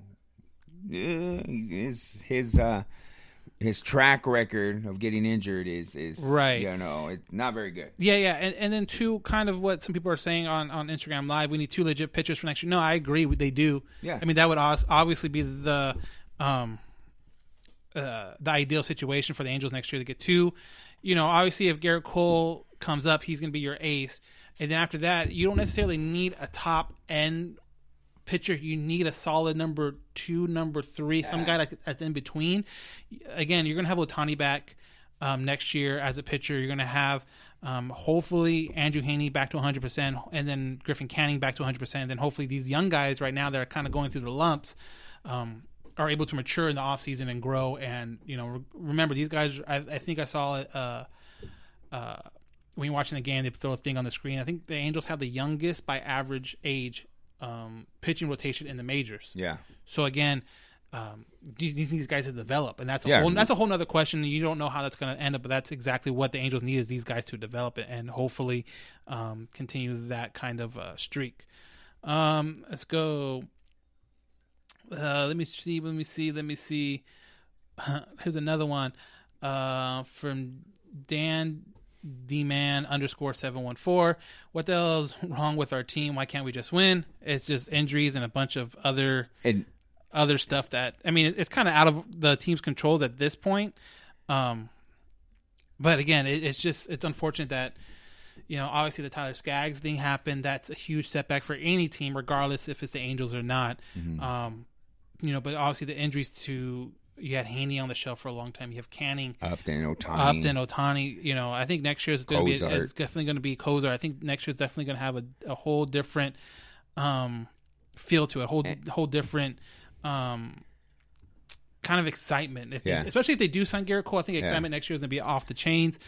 eh, his his uh his track record of getting injured is is Right. You know, it's not very good. Yeah, yeah, and and then two, kind of what some people are saying on on Instagram Live. We need two legit pitchers for next year. No, I agree. They do. Yeah. I mean that would obviously be the um uh the ideal situation for the Angels next year to get two. You know, obviously if Gerrit Cole comes up, he's going to be your ace, and then after that, you don't necessarily need a top end pitcher. You need a solid number two, number three, some guy like that's in between. Again, you're going to have Ohtani back um, next year as a pitcher. You're going to have um, hopefully Andrew Heaney back to 100%, and then Griffin Canning back to 100%. And then hopefully these young guys right now that are kind of going through the lumps um, are able to mature in the offseason and grow. And, you know, re- remember, these guys, I, I think I saw it. Uh, uh, when you're watching the game, they throw a thing on the screen. I think the Angels have the youngest by average age um, pitching rotation in the majors. Yeah. So again, um, these, these these guys to develop, and that's a Yeah. whole that's a whole other question. You don't know how that's going to end up, but that's exactly what the Angels need is these guys to develop it and hopefully um, continue that kind of uh, streak. Um, let's go. Uh, let me see. Let me see. Let me see. <laughs> Here's another one uh, from Dan D man underscore seven one four. What the hell is wrong with our team? Why can't we just win? It's just injuries and a bunch of other And other stuff that I mean it's kind of out of the team's controls at this point. Um, but again, it, it's just it's unfortunate that you know obviously the Tyler Skaggs thing happened. That's a huge setback for any team, regardless if it's the Angels or not. Mhm. Um, you know, but obviously the injuries to you had Heaney on the shelf for a long time. You have Canning, Upton, Ohtani. Upton, Ohtani. You know, I think next year is going to be it's definitely going to be Kozar. I think next year is definitely going to have a, a whole different um, feel to it, a whole whole different um, kind of excitement. If they- especially if they do sign Gerrit Cole, I think Yeah. excitement next year is going to be off the chains.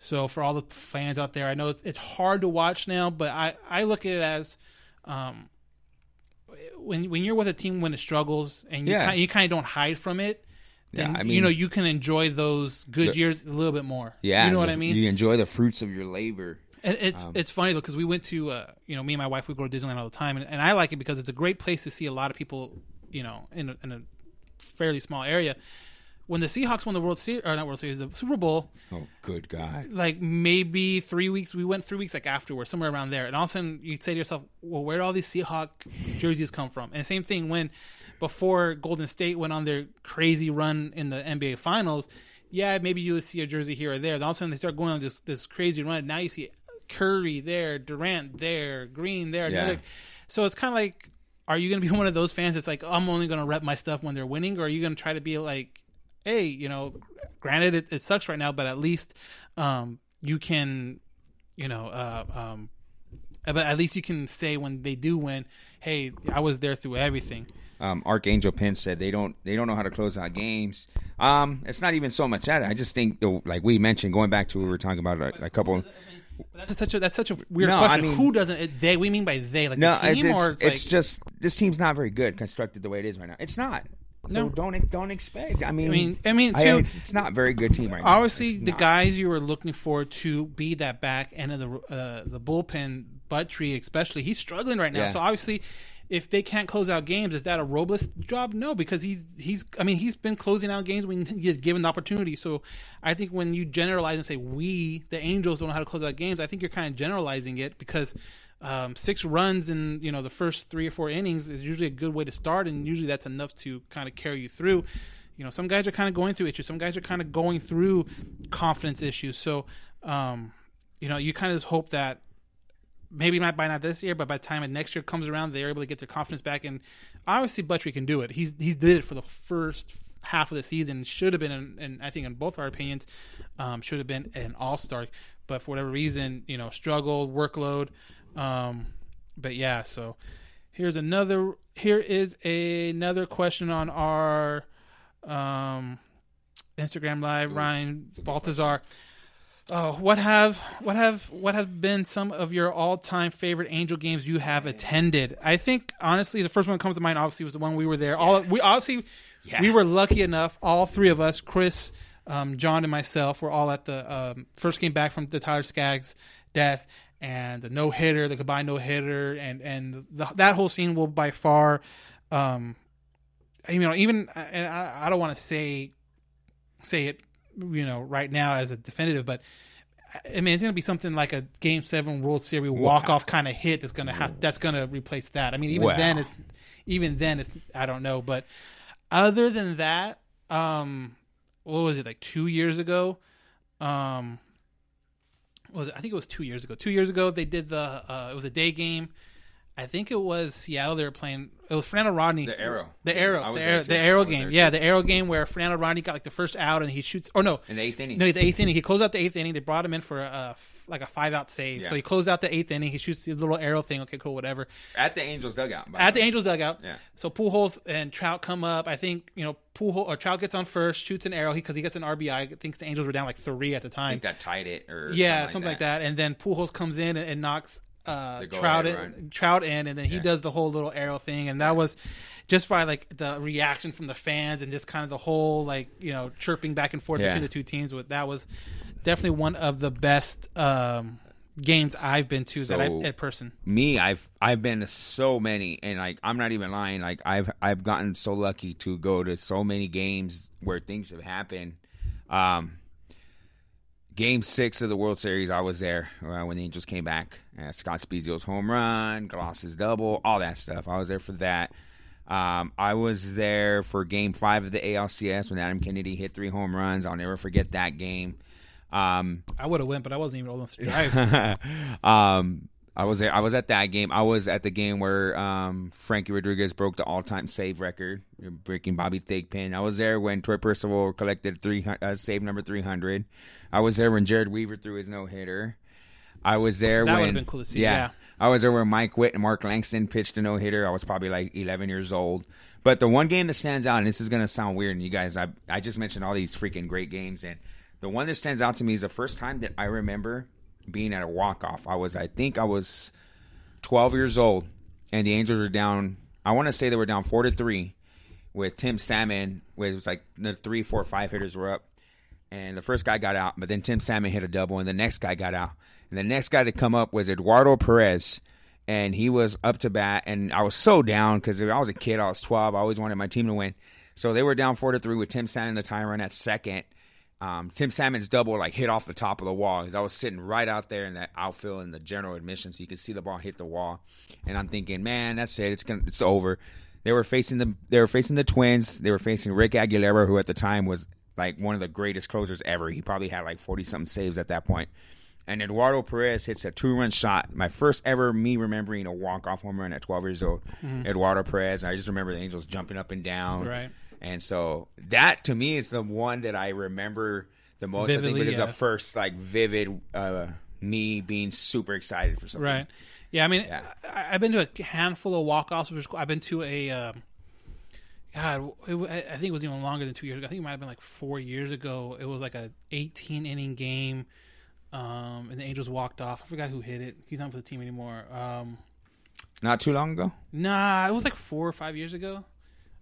So for all the fans out there, I know it's, it's hard to watch now, but I, I look at it as um, when when you're with a team when it struggles and you Yeah. kind, you kind of don't hide from it. Then Yeah, I you know you can enjoy those good The- years a little bit more. Yeah, you know what the- I mean. You enjoy the fruits of your labor. And it's Um, it's funny though because we went to uh, you know me and my wife we go to Disneyland all the time and, and I like it because it's a great place to see a lot of people you know in a, in a fairly small area. When the Seahawks won the World Series or not World Series the Super Bowl, Oh, good God. like maybe three weeks we went three weeks like afterwards somewhere around there and all of a sudden you say to yourself well where do all these Seahawk jerseys come from and same thing when before Golden State went on their crazy run in the NBA Finals yeah maybe you would see a jersey here or there then all of a sudden they start going on this this crazy run now you see Curry there Durant there Green there Yeah. So it's kind of like are you going to be <laughs> one of those fans that's like I'm only going to rep my stuff when they're winning or are you going to try to be like hey, you know, granted it, it sucks right now, but at least um, you can, you know, uh, um, but at least you can say when they do win, hey, I was there through everything. Um, Archangel Pinch said they don't they don't know how to close out games. Um, it's not even so much that. I just think though, like we mentioned, going back to what we were talking about a, a couple. That's such a that's such a weird No, I question. mean- Who doesn't they? We mean by they like no, the team, it's, or it's, it's, like just this team's not very good constructed the way it is right now. It's not. So No. don't don't expect. I mean, I mean, I mean, too, it's not a very good team right now. Obviously, the not. guys you were looking for to be that back end of the uh, the bullpen, Buttrey especially, he's struggling right now. Yeah. So obviously, if they can't close out games, is that a Robles job? No, because he's he's. I mean, he's been closing out games when <laughs> he's given the opportunity. So I think when you generalize and say we, the Angels, don't know how to close out games, I think you're kind of generalizing it because. Um, six runs in you know the first three or four innings is usually a good way to start, and usually that's enough to kind of carry you through. You know, some guys are kind of going through issues. Some guys are kind of going through confidence issues. So, um, you know, you kind of just hope that maybe not by not this year, but by the time it next year comes around, they're able to get their confidence back. And obviously, Buttrey can do it. He's he's did it for the first half of the season. Should have been, and I think in both our opinions, um, should have been an All Star. But for whatever reason, you know, struggled workload. Um, but yeah, so here's another. Here is another question on our um, Instagram live. Ryan Baltazar. Oh, what have what have what have been some of your all time favorite Angel games you have attended? I think honestly, the first one that comes to mind obviously was the one we were there. All we obviously we were lucky enough. All three of us, Chris, um, John, and myself, were all at the um, first came back from the Tyler Skaggs death and the no hitter, the goodbye no hitter, and and the, that whole scene will by far, um, you know, even and I, I don't want to say say it, you know, right now as a definitive, but I mean, it's going to be something like a Game Seven World Series walk off kind of hit that's going to have that's going to replace that. I mean, even Wow. then, it's even then it's I don't know, but other than that, um, what was it like two years ago? Um, was it? I think it was two years ago. Two years ago, they did the uh, it was a day game I think it was Seattle. They were playing. It was Fernando Rodney. The Arrow. The arrow. I The arrow, the arrow game. Yeah, the arrow game where Fernando Rodney got like the first out and he shoots. Or no, In the eighth inning. No, the eighth inning. He closed out the eighth inning. They brought him in for a like a five out save. Yeah. So he closed out the eighth inning. He shoots his little arrow thing. Okay, cool, whatever. At the Angels dugout. At the. Angels dugout. Yeah. So Pujols and Trout come up. I think you know Pujols or Trout gets on first, shoots an arrow because he gets an RBI. Thinks the Angels were down like three at the I time. think that tied it or yeah, something, like, that. And then Pujols comes in and, and knocks uh, Trout in. Trout in, and then he Yeah. does the whole little arrow thing, and that was just by like the reaction from the fans and just kind of the whole like you know chirping back and forth Yeah. between the two teams. With that was definitely one of the best um, games I've been to that I So- in person. me i've i've been to so many and like i'm not even lying like i've i've gotten so lucky to go to so many games where things have happened um game six of the world series i was there uh, when the angels came back uh, scott Spiezio's home run Glaus's double all that stuff i was there for that um, I was there for Game Five of the ALCS when Adam Kennedy hit three home runs. I'll never forget that game. Um, I would have went, but I wasn't even old enough to drive. um, I was there. I was at that game. I was at the game where um, Frankie Rodriguez broke the all-time save record, breaking Bobby Thigpen. I was there when Troy Percival collected three uh, save number three hundred. I was there when Jered Weaver threw his no hitter. I was there That when cool to see, yeah. I was there when Mike Witt and Mark Langston pitched a no hitter. I was probably like 11 years old. But the one game that stands out, and this is going to sound weird, and you guys, I, I just mentioned all these freaking great games, and the one that stands out to me is the first time that I remember being at a walk off. I was, I think I was 12 years old, and the Angels were down. I want to say they were down four to three with Tim Salmon. Where it was like the three, four, five hitters were up, and the first guy got out, but then Tim Salmon hit a double, and the next guy got out, and the next guy to come up was Eduardo Perez, and he was up to bat, and I was so down because I was a kid, I was 12, I always wanted my team to win, so they were down four to three with Tim Salmon the tie run at second. Um, Tim Salmon's double like hit off the top of the wall because I was sitting right out there in that outfield in the general admission, so you could see the ball hit the wall. And I'm thinking, man, that's it. It's gonna, it's over. They were facing the, they were facing the Twins. They were facing Rick Aguilera, who at the time was like one of the greatest closers ever. He probably had like 40 something saves at that point. And Eduardo Perez hits a two run shot. My first ever me remembering a walk off home run at 12 years old. Mhm. Eduardo Perez. I just remember the Angels jumping up and down. Right. And so that to me is the one that I remember the most. I Vividly, think it is yeah. the first like vivid uh, me being super excited for something. Right. Yeah, I mean, Yeah. I, I've been to a handful of is cool. I've been to a, um, God, it, I I think it was even longer than two years ago. I think it might have been like four years ago. It was like a 18 inning game, um, and the Angels walked off. I forgot who hit it. He's not for the team anymore. Um, Not too long ago. nah, it was like four or five years ago.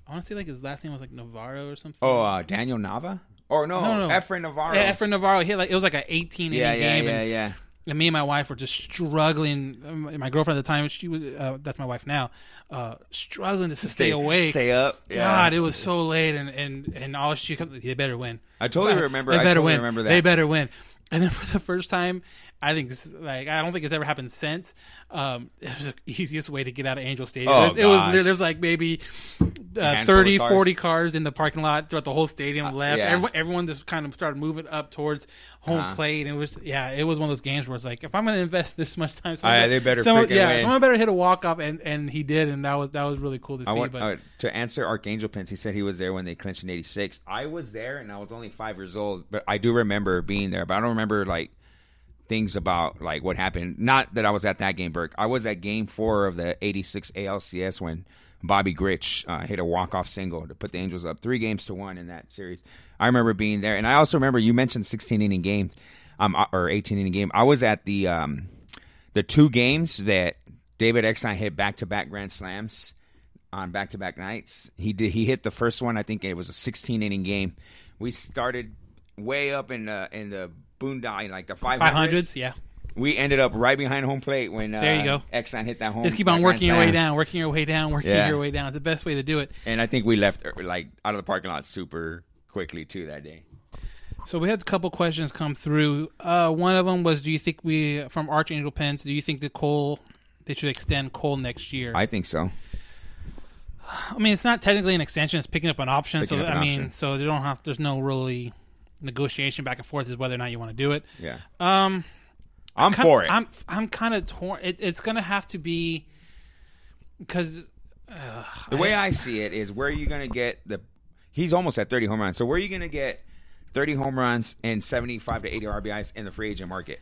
I want to say like his last name was like Navarro or something. Oh, uh, Daniel Nava. Or no, no, no. Efren Navarro. Yeah, Efren Navarro hit like it was like an 18 inning Yeah, yeah, game. yeah, and, yeah. And me and my wife were just struggling. My girlfriend at the time, she was uh, that's my wife now, uh, struggling to stay, Stay- awake, stay up, yeah. God, it was so late, and and and all she comes, they better win. I totally remember- They I better totally win. remember They better win. And then for the first time, I think this like I don't think it's ever happened since. Um, it was the easiest way to get out of Angel Stadium. Oh, it, was- it was gosh. there, there like maybe uh, 30, cars. 40 cars in the parking lot throughout the whole stadium. left. yeah. Everyone, everyone just kind of started moving up towards home Uh-huh. plate. And it was yeah, it was one of those games where it's like if I'm going to invest this <laughs> much time, yeah, they better someone, yeah, win. someone better hit a walk off, and and he did, and that was that was really cool to see. Want, but uh, to answer Archangel Pence, he said he was there when they clinched in '86. I was there, and I was only five years old, but I do remember being there. But I don't remember like things about like what happened. Not that I was at that game, Burke. I was at Game Four of the '86 ALCS when Bobby Grich uh, hit a walk-off single to put the Angels up three games to one in that series. I remember being there, and I also remember you mentioned 16 inning game, um, or 18 inning game. I was at the um, the two games that David Eckstein hit back-to-back grand slams on back-to-back nights. He did. He hit the first one. I think it was a 16 inning game. We started way up in the in the boondock, like the 500s. 500s, yeah. We ended up right behind home plate when uh, There you go. Eckstein hit that home. just keep on working your way down, working your way down, working Yeah. your way down. It's the best way to do it. And I think we left er, like out of the parking lot super quickly too that day. So we had a couple questions come through. Uh, one of them was, do you think we from Archangel Pence? Do you think that Kole they should extend Kole next year? I think so. I mean, it's not technically an extension; it's picking up an option. Picking so I mean, option. so they don't have. There's no really negotiation back and forth is whether or not you want to do it. Yeah. Um, I'm kin- for it. I'm I'm kind of torn. It, it's going to have to be. because The way I see it is where are you going to get the. He's almost at 30 home runs. So where are you going to get 30 home runs and 75 to 80 RBIs in the free agent market?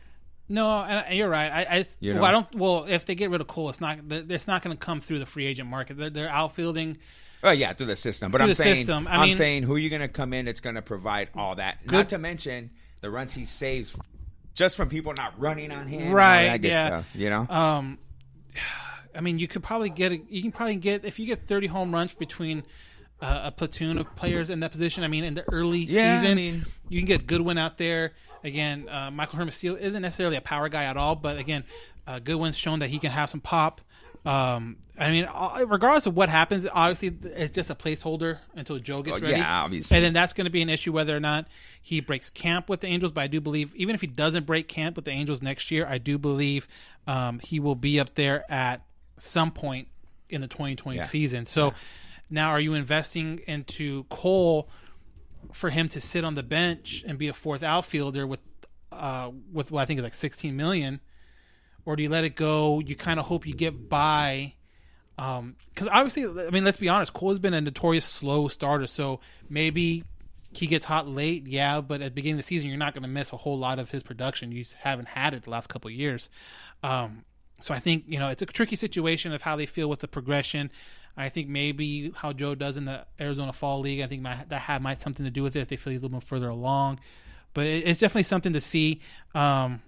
No, and you're right. I, I, You well. I don't. Well, if they get rid of Kole, it's not. It's not going to come through the free agent market. They're, they're outfielding. Oh yeah, through the system. But Through I'm the saying, system. I I'm mean- saying who are you going to come in that's going to provide all that? Good- Not to mention the runs he saves just from people not running on him. Right. all Right. that yeah. stuff, you know. Um, I mean, you could probably get. A, you can probably get if you get 30 home runs between. Uh, a platoon of players in that position. I mean, in the early Yeah, I season, mean- you can get Goodwin out there. Again, uh, Michael Hermosillo isn't necessarily a power guy at all, but again, uh, Goodwin's shown that he can have some pop. Um, I mean, uh, regardless of what happens, obviously it's just a placeholder until Jo gets Oh, ready. yeah, obviously. And then that's going to be an issue whether or not he breaks camp with the Angels. But I do believe, even if he doesn't break camp with the Angels next year, I do believe um, he will be up there at some point in the 2020 Yeah. season. So now, are you investing into Kole for him to sit on the bench and be a fourth outfielder with uh, with what I think is like 16 million, or do you let it go? You kind of hope you get by. Because obviously, I mean, let's be honest, Kole has been a notorious slow starter. So maybe he gets hot late, yeah. But at the beginning of the season, you're not going to miss a whole lot of his production. You haven't had it the last couple years. Um, so I think you know it's a tricky situation of how they feel with the progression. I think maybe how Jo does in the Arizona Fall League. I think might, that had might something to do with it if they feel he's a little bit further along. But it, it's definitely something to see. Um,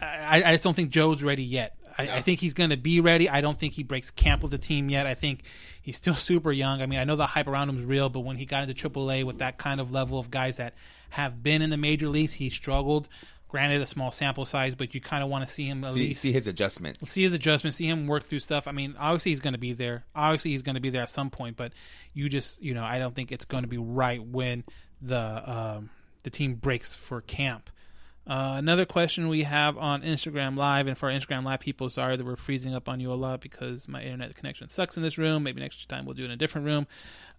I, I just don't think Jo's ready yet. I, I think he's going to be ready. I don't think he breaks camp with the team yet. I think he's still <laughs> super young. I mean, I know the hype around him is real, but when he got into AAA with that kind of level of guys that have been in the major leagues, he struggled. Granted, a small sample size, but you kind of want to see him at see, least see his adjustments. see his adjustments, see him work through stuff. I mean, obviously he's going to be there. Obviously he's going to be there at some point, but you just, you know, I don't think it's going to be right when the um, the team breaks for camp. Uh, another question we have on Instagram Live, and for our Instagram Live people, sorry that we're freezing up on you a lot because my internet connection sucks in this room. Maybe next time we'll do it in a different room.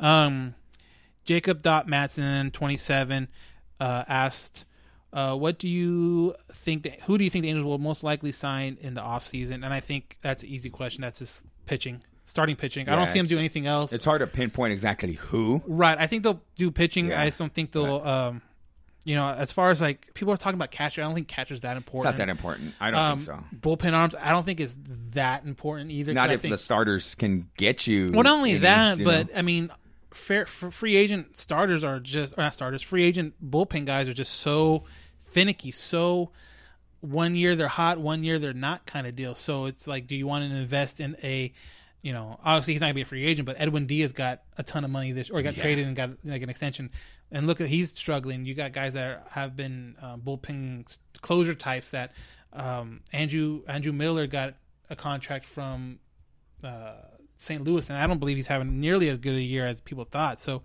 Um, Jacob.Matson27 uh, asked, uh, what do you think? That, who do you think the Angels will most likely sign in the offseason? And I think that's an easy question. That's just pitching, starting pitching. I don't see them do anything else. It's hard to pinpoint exactly who. Right. I think they'll do pitching. Yeah. I just don't think they'll. Um, you know, as far as like people are talking about catcher, I don't think catcher's that It's important. not that important. I don't Um, think so. Bullpen arms, I don't think is that important either. Not if think, the starters can get you. well, not only innings, that, but know? I mean, fair, free agent starters are just not starters. Free agent bullpen guys are just so finicky. So one year they're hot, one year they're not, kind of deal. So it's like, do you want to invest in a, you know, obviously he's not gonna be a free agent, but Edwin Diaz got a ton of money this, or he got Yeah. traded and got like an extension. And look at he's struggling. You got guys that are, have been uh, bullpen closure types that um, Andrew Andrew Miller got a contract from uh, St. Louis, and I don't believe he's having nearly as good a year as people thought. So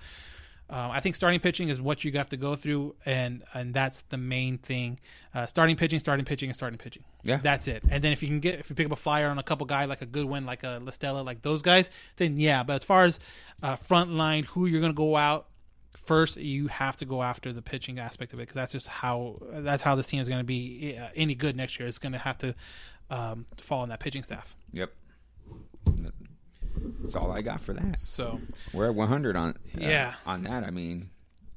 um, I think starting pitching is what you have to go through, and and that's the main thing. Uh, starting pitching, starting pitching, and starting pitching. Yeah. that's it. And then if you can get if you pick up a flyer on a couple guy like a Goodwin, like a La Stella, like those guys, then yeah. But as far as uh, front line, who you're going to go out first, you have to go after the pitching aspect of it because that's just how that's how this team is going to be uh, any good next year. It's going to have to um, fall on that pitching staff. Yep. That's all I got for that. So We're at 100 on. uh, Yeah. On that, I mean.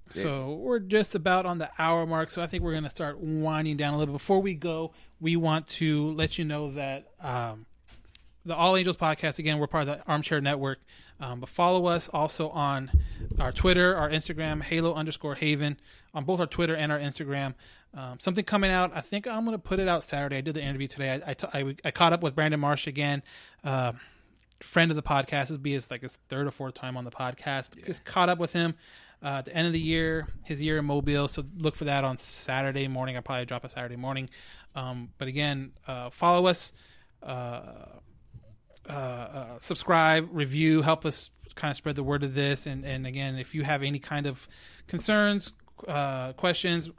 it- So we're just about on the hour mark. So I think we're going to start winding down a little bit. Before we go, we want to let you know that um, the All Angels podcast, again, we're part of the Armchair Network. Um, but follow us also on our Twitter, our Instagram, Halo underscore Haven, on both our Twitter and our Instagram. Um, something coming out. I think I'm going to put it out Saturday. I did the interview today. I, I, t- I, I caught up with Brandon Marsh again. Uh, friend of the podcast. This be his like his third or fourth time on the podcast. Just caught up with him uh, at the end of the year, his year in Mobile. So look for that on Saturday morning. I'll probably drop a Saturday morning. Um, but again, uh, follow us, uh, uh, uh, subscribe, review, help us kind of spread the word of this. And, and again, if you have any kind of concerns, uh, questions,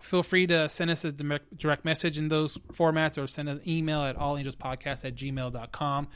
feel free to send us a direct, direct message in those formats or send an email at allangelspodcast at gmail.com.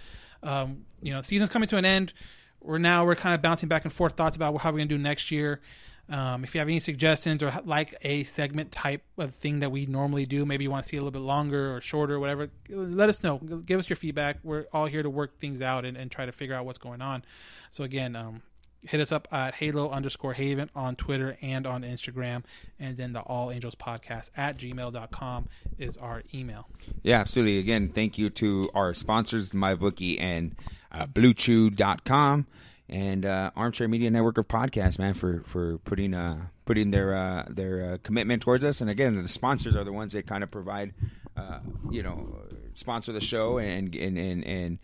Um, you know, season's coming to an end. We're now we're kind of bouncing back and forth thoughts about how we're to do next year. Um, if you have any suggestions or like a segment type of thing that we normally do, maybe you want to see a little bit longer or shorter, whatever, let us know. Give us your feedback. We're all here to work things out and, and try to figure out what's going on. So again, um, hit us up at halo underscore haven on Twitter and on Instagram. And then the All Angels podcast at gmail.com is our email. Yeah, absolutely. Again, thank you to our sponsors, MyBookie and uh, BlueChew.com and uh, Armchair Media Network of podcasts, man, for for putting uh, putting their uh, their uh, commitment towards us. And again, the sponsors are the ones that kind of provide, uh, you know, sponsor the show and and and, and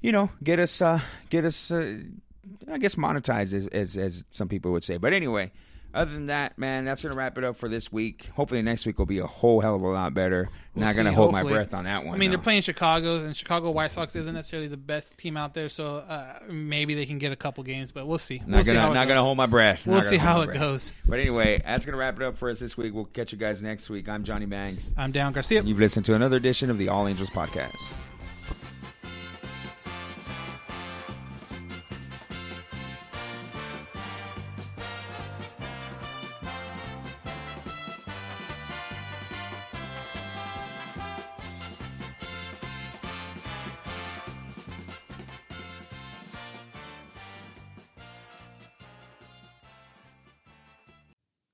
you know get us uh, get us. I guess monetized as, as as some people would say. But anyway, other than that, man, that's gonna wrap it up for this week. Hopefully next week will be a whole hell of a lot better. We'll Not gonna see, hold my breath on that one. I mean, though. they're playing Chicago, and Chicago White Sox isn't necessarily the best team out there, so uh, maybe they can get a couple games, but we'll see. Not we'll gonna how not gonna hold my breath. We'll see how it breath. goes. But anyway, that's gonna wrap it up for us this week. We'll catch you guys next week. I'm Johnny Bangs. I'm Dan Garcia. You've listened to another edition of the All Angels podcast.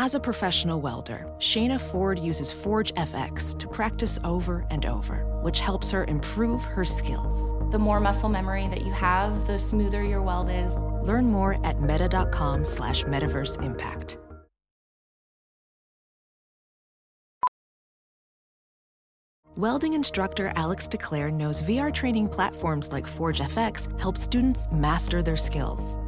As a professional welder, Shayna Ford uses Forge FX to practice over and over, which helps her improve her skills. The more muscle memory that you have, the smoother your weld is. Learn more at meta.com slash metaverse impact. Welding instructor Alex DeClaire knows VR training platforms like Forge FX help students master their skills.